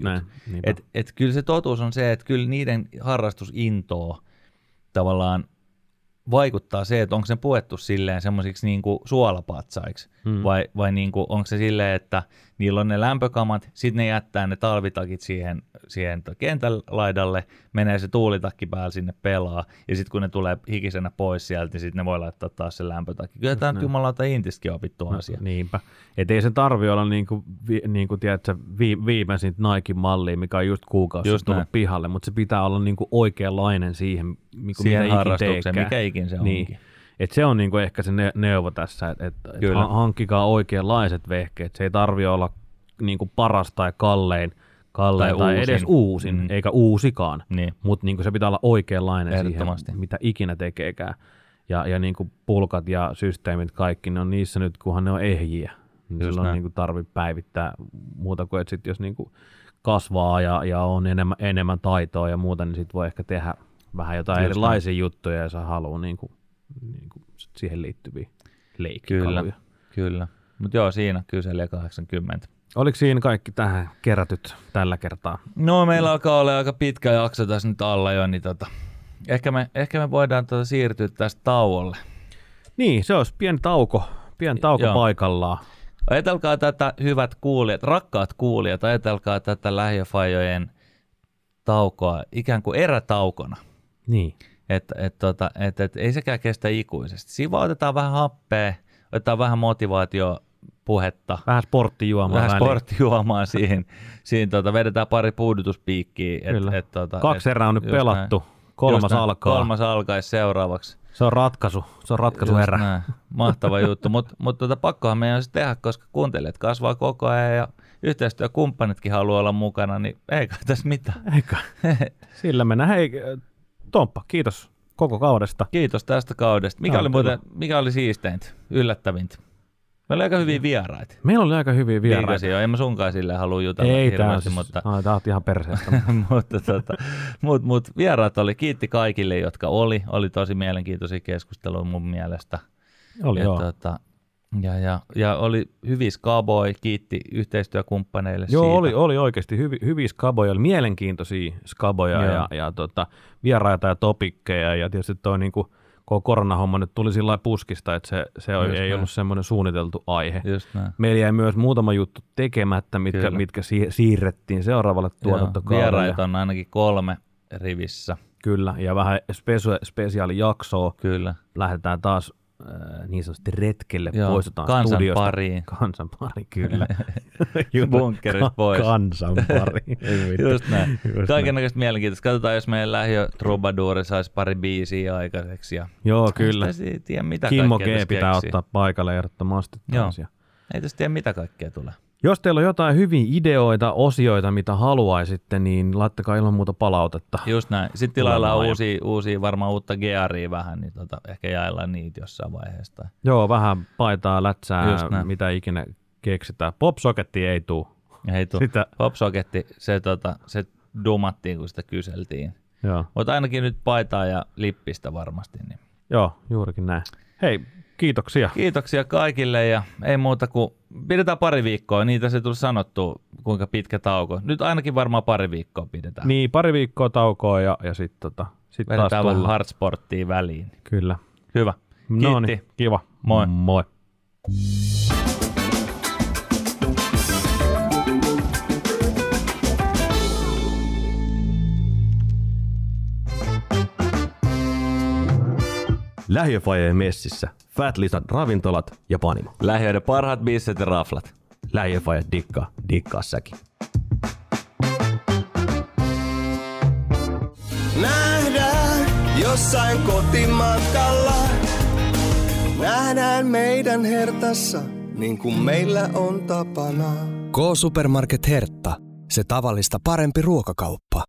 Et, et kyllä se totuus on se, että kyllä niiden harrastusintoa tavallaan vaikuttaa se, että onko se puettu silleen semmoisiksi niin suolapatsaiksi, Mm. mm. vai, vai niin kuin, onko se silleen, että niillä on ne lämpökamat, sitten ne jättää ne talvitakit siihen, siihen kentän laidalle, menee se tuulitakki päällä sinne pelaa, ja sitten kun ne tulee hikisenä pois sieltä, niin sitten ne voi laittaa taas sen lämpötakki. Kyllä tämä on jumalauta intistäkin opittu No, asia. Niinpä. Et ei sen tarvi olla niinku, vi, niinku tiedätkö, vi, viimeisin Nike malli, mikä on just kuukausi Just tullut näin. pihalle, mutta se pitää olla niinku oikeanlainen siihen, niinku Siihen mitä ikin harrastukseen, teekään. mikä ikin se Niin. onkin. Et se on niinku ehkä se ne- neuvo tässä, että et, et hankkikaa oikeanlaiset vehkeet. Se ei tarvi olla niinku paras tai kallein, kallein tai, Tai tai edes uusin. uusin, Mm. eikä uusikaan. Niin. Mutta niinku se pitää olla oikeanlainen siihen, mitä ikinä tekeekään. Ja, ja niinku pulkat ja systeemit kaikki, ne on niissä nyt, kunhan ne on ehjiä. Niin Just silloin näin. niinku tarvii päivittää muuta kuin, että sit jos niinku kasvaa ja, ja on enemmän, enemmän taitoa ja muuta, niin sit voi ehkä tehdä vähän jotain Just erilaisia juttuja, jos haluaa niinku, niinku sit siihen liittyviä leikkikaluja. Kyllä, kyllä. Mutta joo, siinä kyseli 80. Oliko siinä kaikki tähän kerätyt tällä kertaa? No meillä alkaa olla aika pitkä jakso tässä nyt alla jo, niin tota, ehkä, me, ehkä me voidaan tota siirtyä tästä tauolle. Niin, se olisi pieni tauko, pieni tauko Joo. paikallaan. Ajatelkaa tätä, hyvät kuulijat, rakkaat kuulijat, ajatelkaa tätä lähiöfajojen taukoa ikään kuin erätaukona. Niin. Että et, tota, et, et, ei sekään kestä ikuisesti. Siinä vaan otetaan vähän happea, otetaan vähän motivaatio puhetta, Vähän sporttijuomaa vähän väliin. sporttijuomaa siihen, siihen tota, vedetään pari puudutuspiikkiä. Kyllä. Et, et, tota, Kaksi et- erää on nyt pelattu. näin. Kolmas Just näin. alkaa. Kolmas alkaisi seuraavaksi. Se on ratkaisu. Se on ratkaisu Just erä. näin. Mahtava juttu, mutta mut tota, pakkohan meidän on se tehdä, koska kuuntelijat kasvaa koko ajan ja yhteistyökumppanitkin haluaa olla mukana, niin ei kai tässä mitään. Eikö? Sillä mennään. Hei, Tomppa, kiitos koko kaudesta. Kiitos tästä kaudesta. Mikä oli, muuten, mikä oli siisteintä, yllättävintä? Meillä oli aika hyviä vieraita. Meillä oli aika hyviä vieraita. Vieraita. En mä sunkaan silleen halua jutella Ei hirveästi, siis, mutta, ai, tää oot ihan perseestä. mutta tota, mut, mut vieraat oli, kiitti kaikille, jotka oli. Oli tosi mielenkiintoisia keskusteluja mun mielestä. oli ja, joo. tota, ja, ja, ja, oli hyviä skaboi, kiitti yhteistyökumppaneille Joo, siitä. oli, oli oikeasti hyvi, hyviä skaboja, oli mielenkiintoisia skaboja Joo. ja, ja tota, vieraita ja topikkeja ja tietysti toi niinku, koko koronahomma nyt tuli sillä puskista, että se, se Just ei näin. ollut semmoinen suunniteltu aihe. Just näin. Meillä jäi myös muutama juttu tekemättä, mitkä, Kyllä. mitkä si- siirrettiin seuraavalle tuotantokaudelle. Vieraita on ainakin kolme rivissä. Kyllä, ja vähän spesu- spesiaalijaksoa. Kyllä. Lähdetään taas niin sanotusti retkelle, Joo, poistutaan kansan studiosta. pariin. Kansan pari, kyllä. Bunkerit pois. Kansan pari. Just näin. Just Kaiken näköistä mielenkiintoista. Katsotaan, jos meidän lähiö Trubaduuri saisi pari biisiä aikaiseksi. Ja Joo, kyllä. Ei tiedä, mitä Kimmo G tässä pitää keksii. ottaa paikalle ehdottomasti. Joo. Ei tästä tiedä, mitä kaikkea tulee. Jos teillä on jotain hyviä ideoita, osioita, mitä haluaisitte, niin laittakaa ilman muuta palautetta. Just näin. Sitten tilaillaan uusia, uusia, varmaan uutta gearia vähän, niin tota, ehkä jaellaan niitä jossain vaiheessa. Joo, vähän paitaa, lätsää, mitä ikinä keksitään. Popsoketti ei tuu. Ja hei, tuu. Sitä, Popsoketti, se, tota, se dumattiin, kun sitä kyseltiin. joo. Mutta ainakin nyt paitaa ja lippistä varmasti. Niin. joo, juurikin näin. Hei, kiitoksia. Kiitoksia kaikille ja ei muuta kuin pidetään pari viikkoa. Niitä se tuli sanottu, kuinka pitkä tauko. Nyt ainakin varmaan pari viikkoa pidetään. Niin, pari viikkoa taukoa ja, ja sitten tota, sit taas Vedetään vähän hardsporttia väliin. Kyllä. Hyvä. No Kiitti. niin, kiva. Moi. Moi. Lähiöfajeen messissä. Fat Lisan ravintolat ja panimo. Lähiöiden parhaat bisset ja raflat. Lähiöfaje dikkaa, dikkaa säkin. Nähdään jossain kotimatkalla. Nähdään meidän hertassa, niin kuin meillä on tapana. K-Supermarket Hertta. Se tavallista parempi ruokakauppa.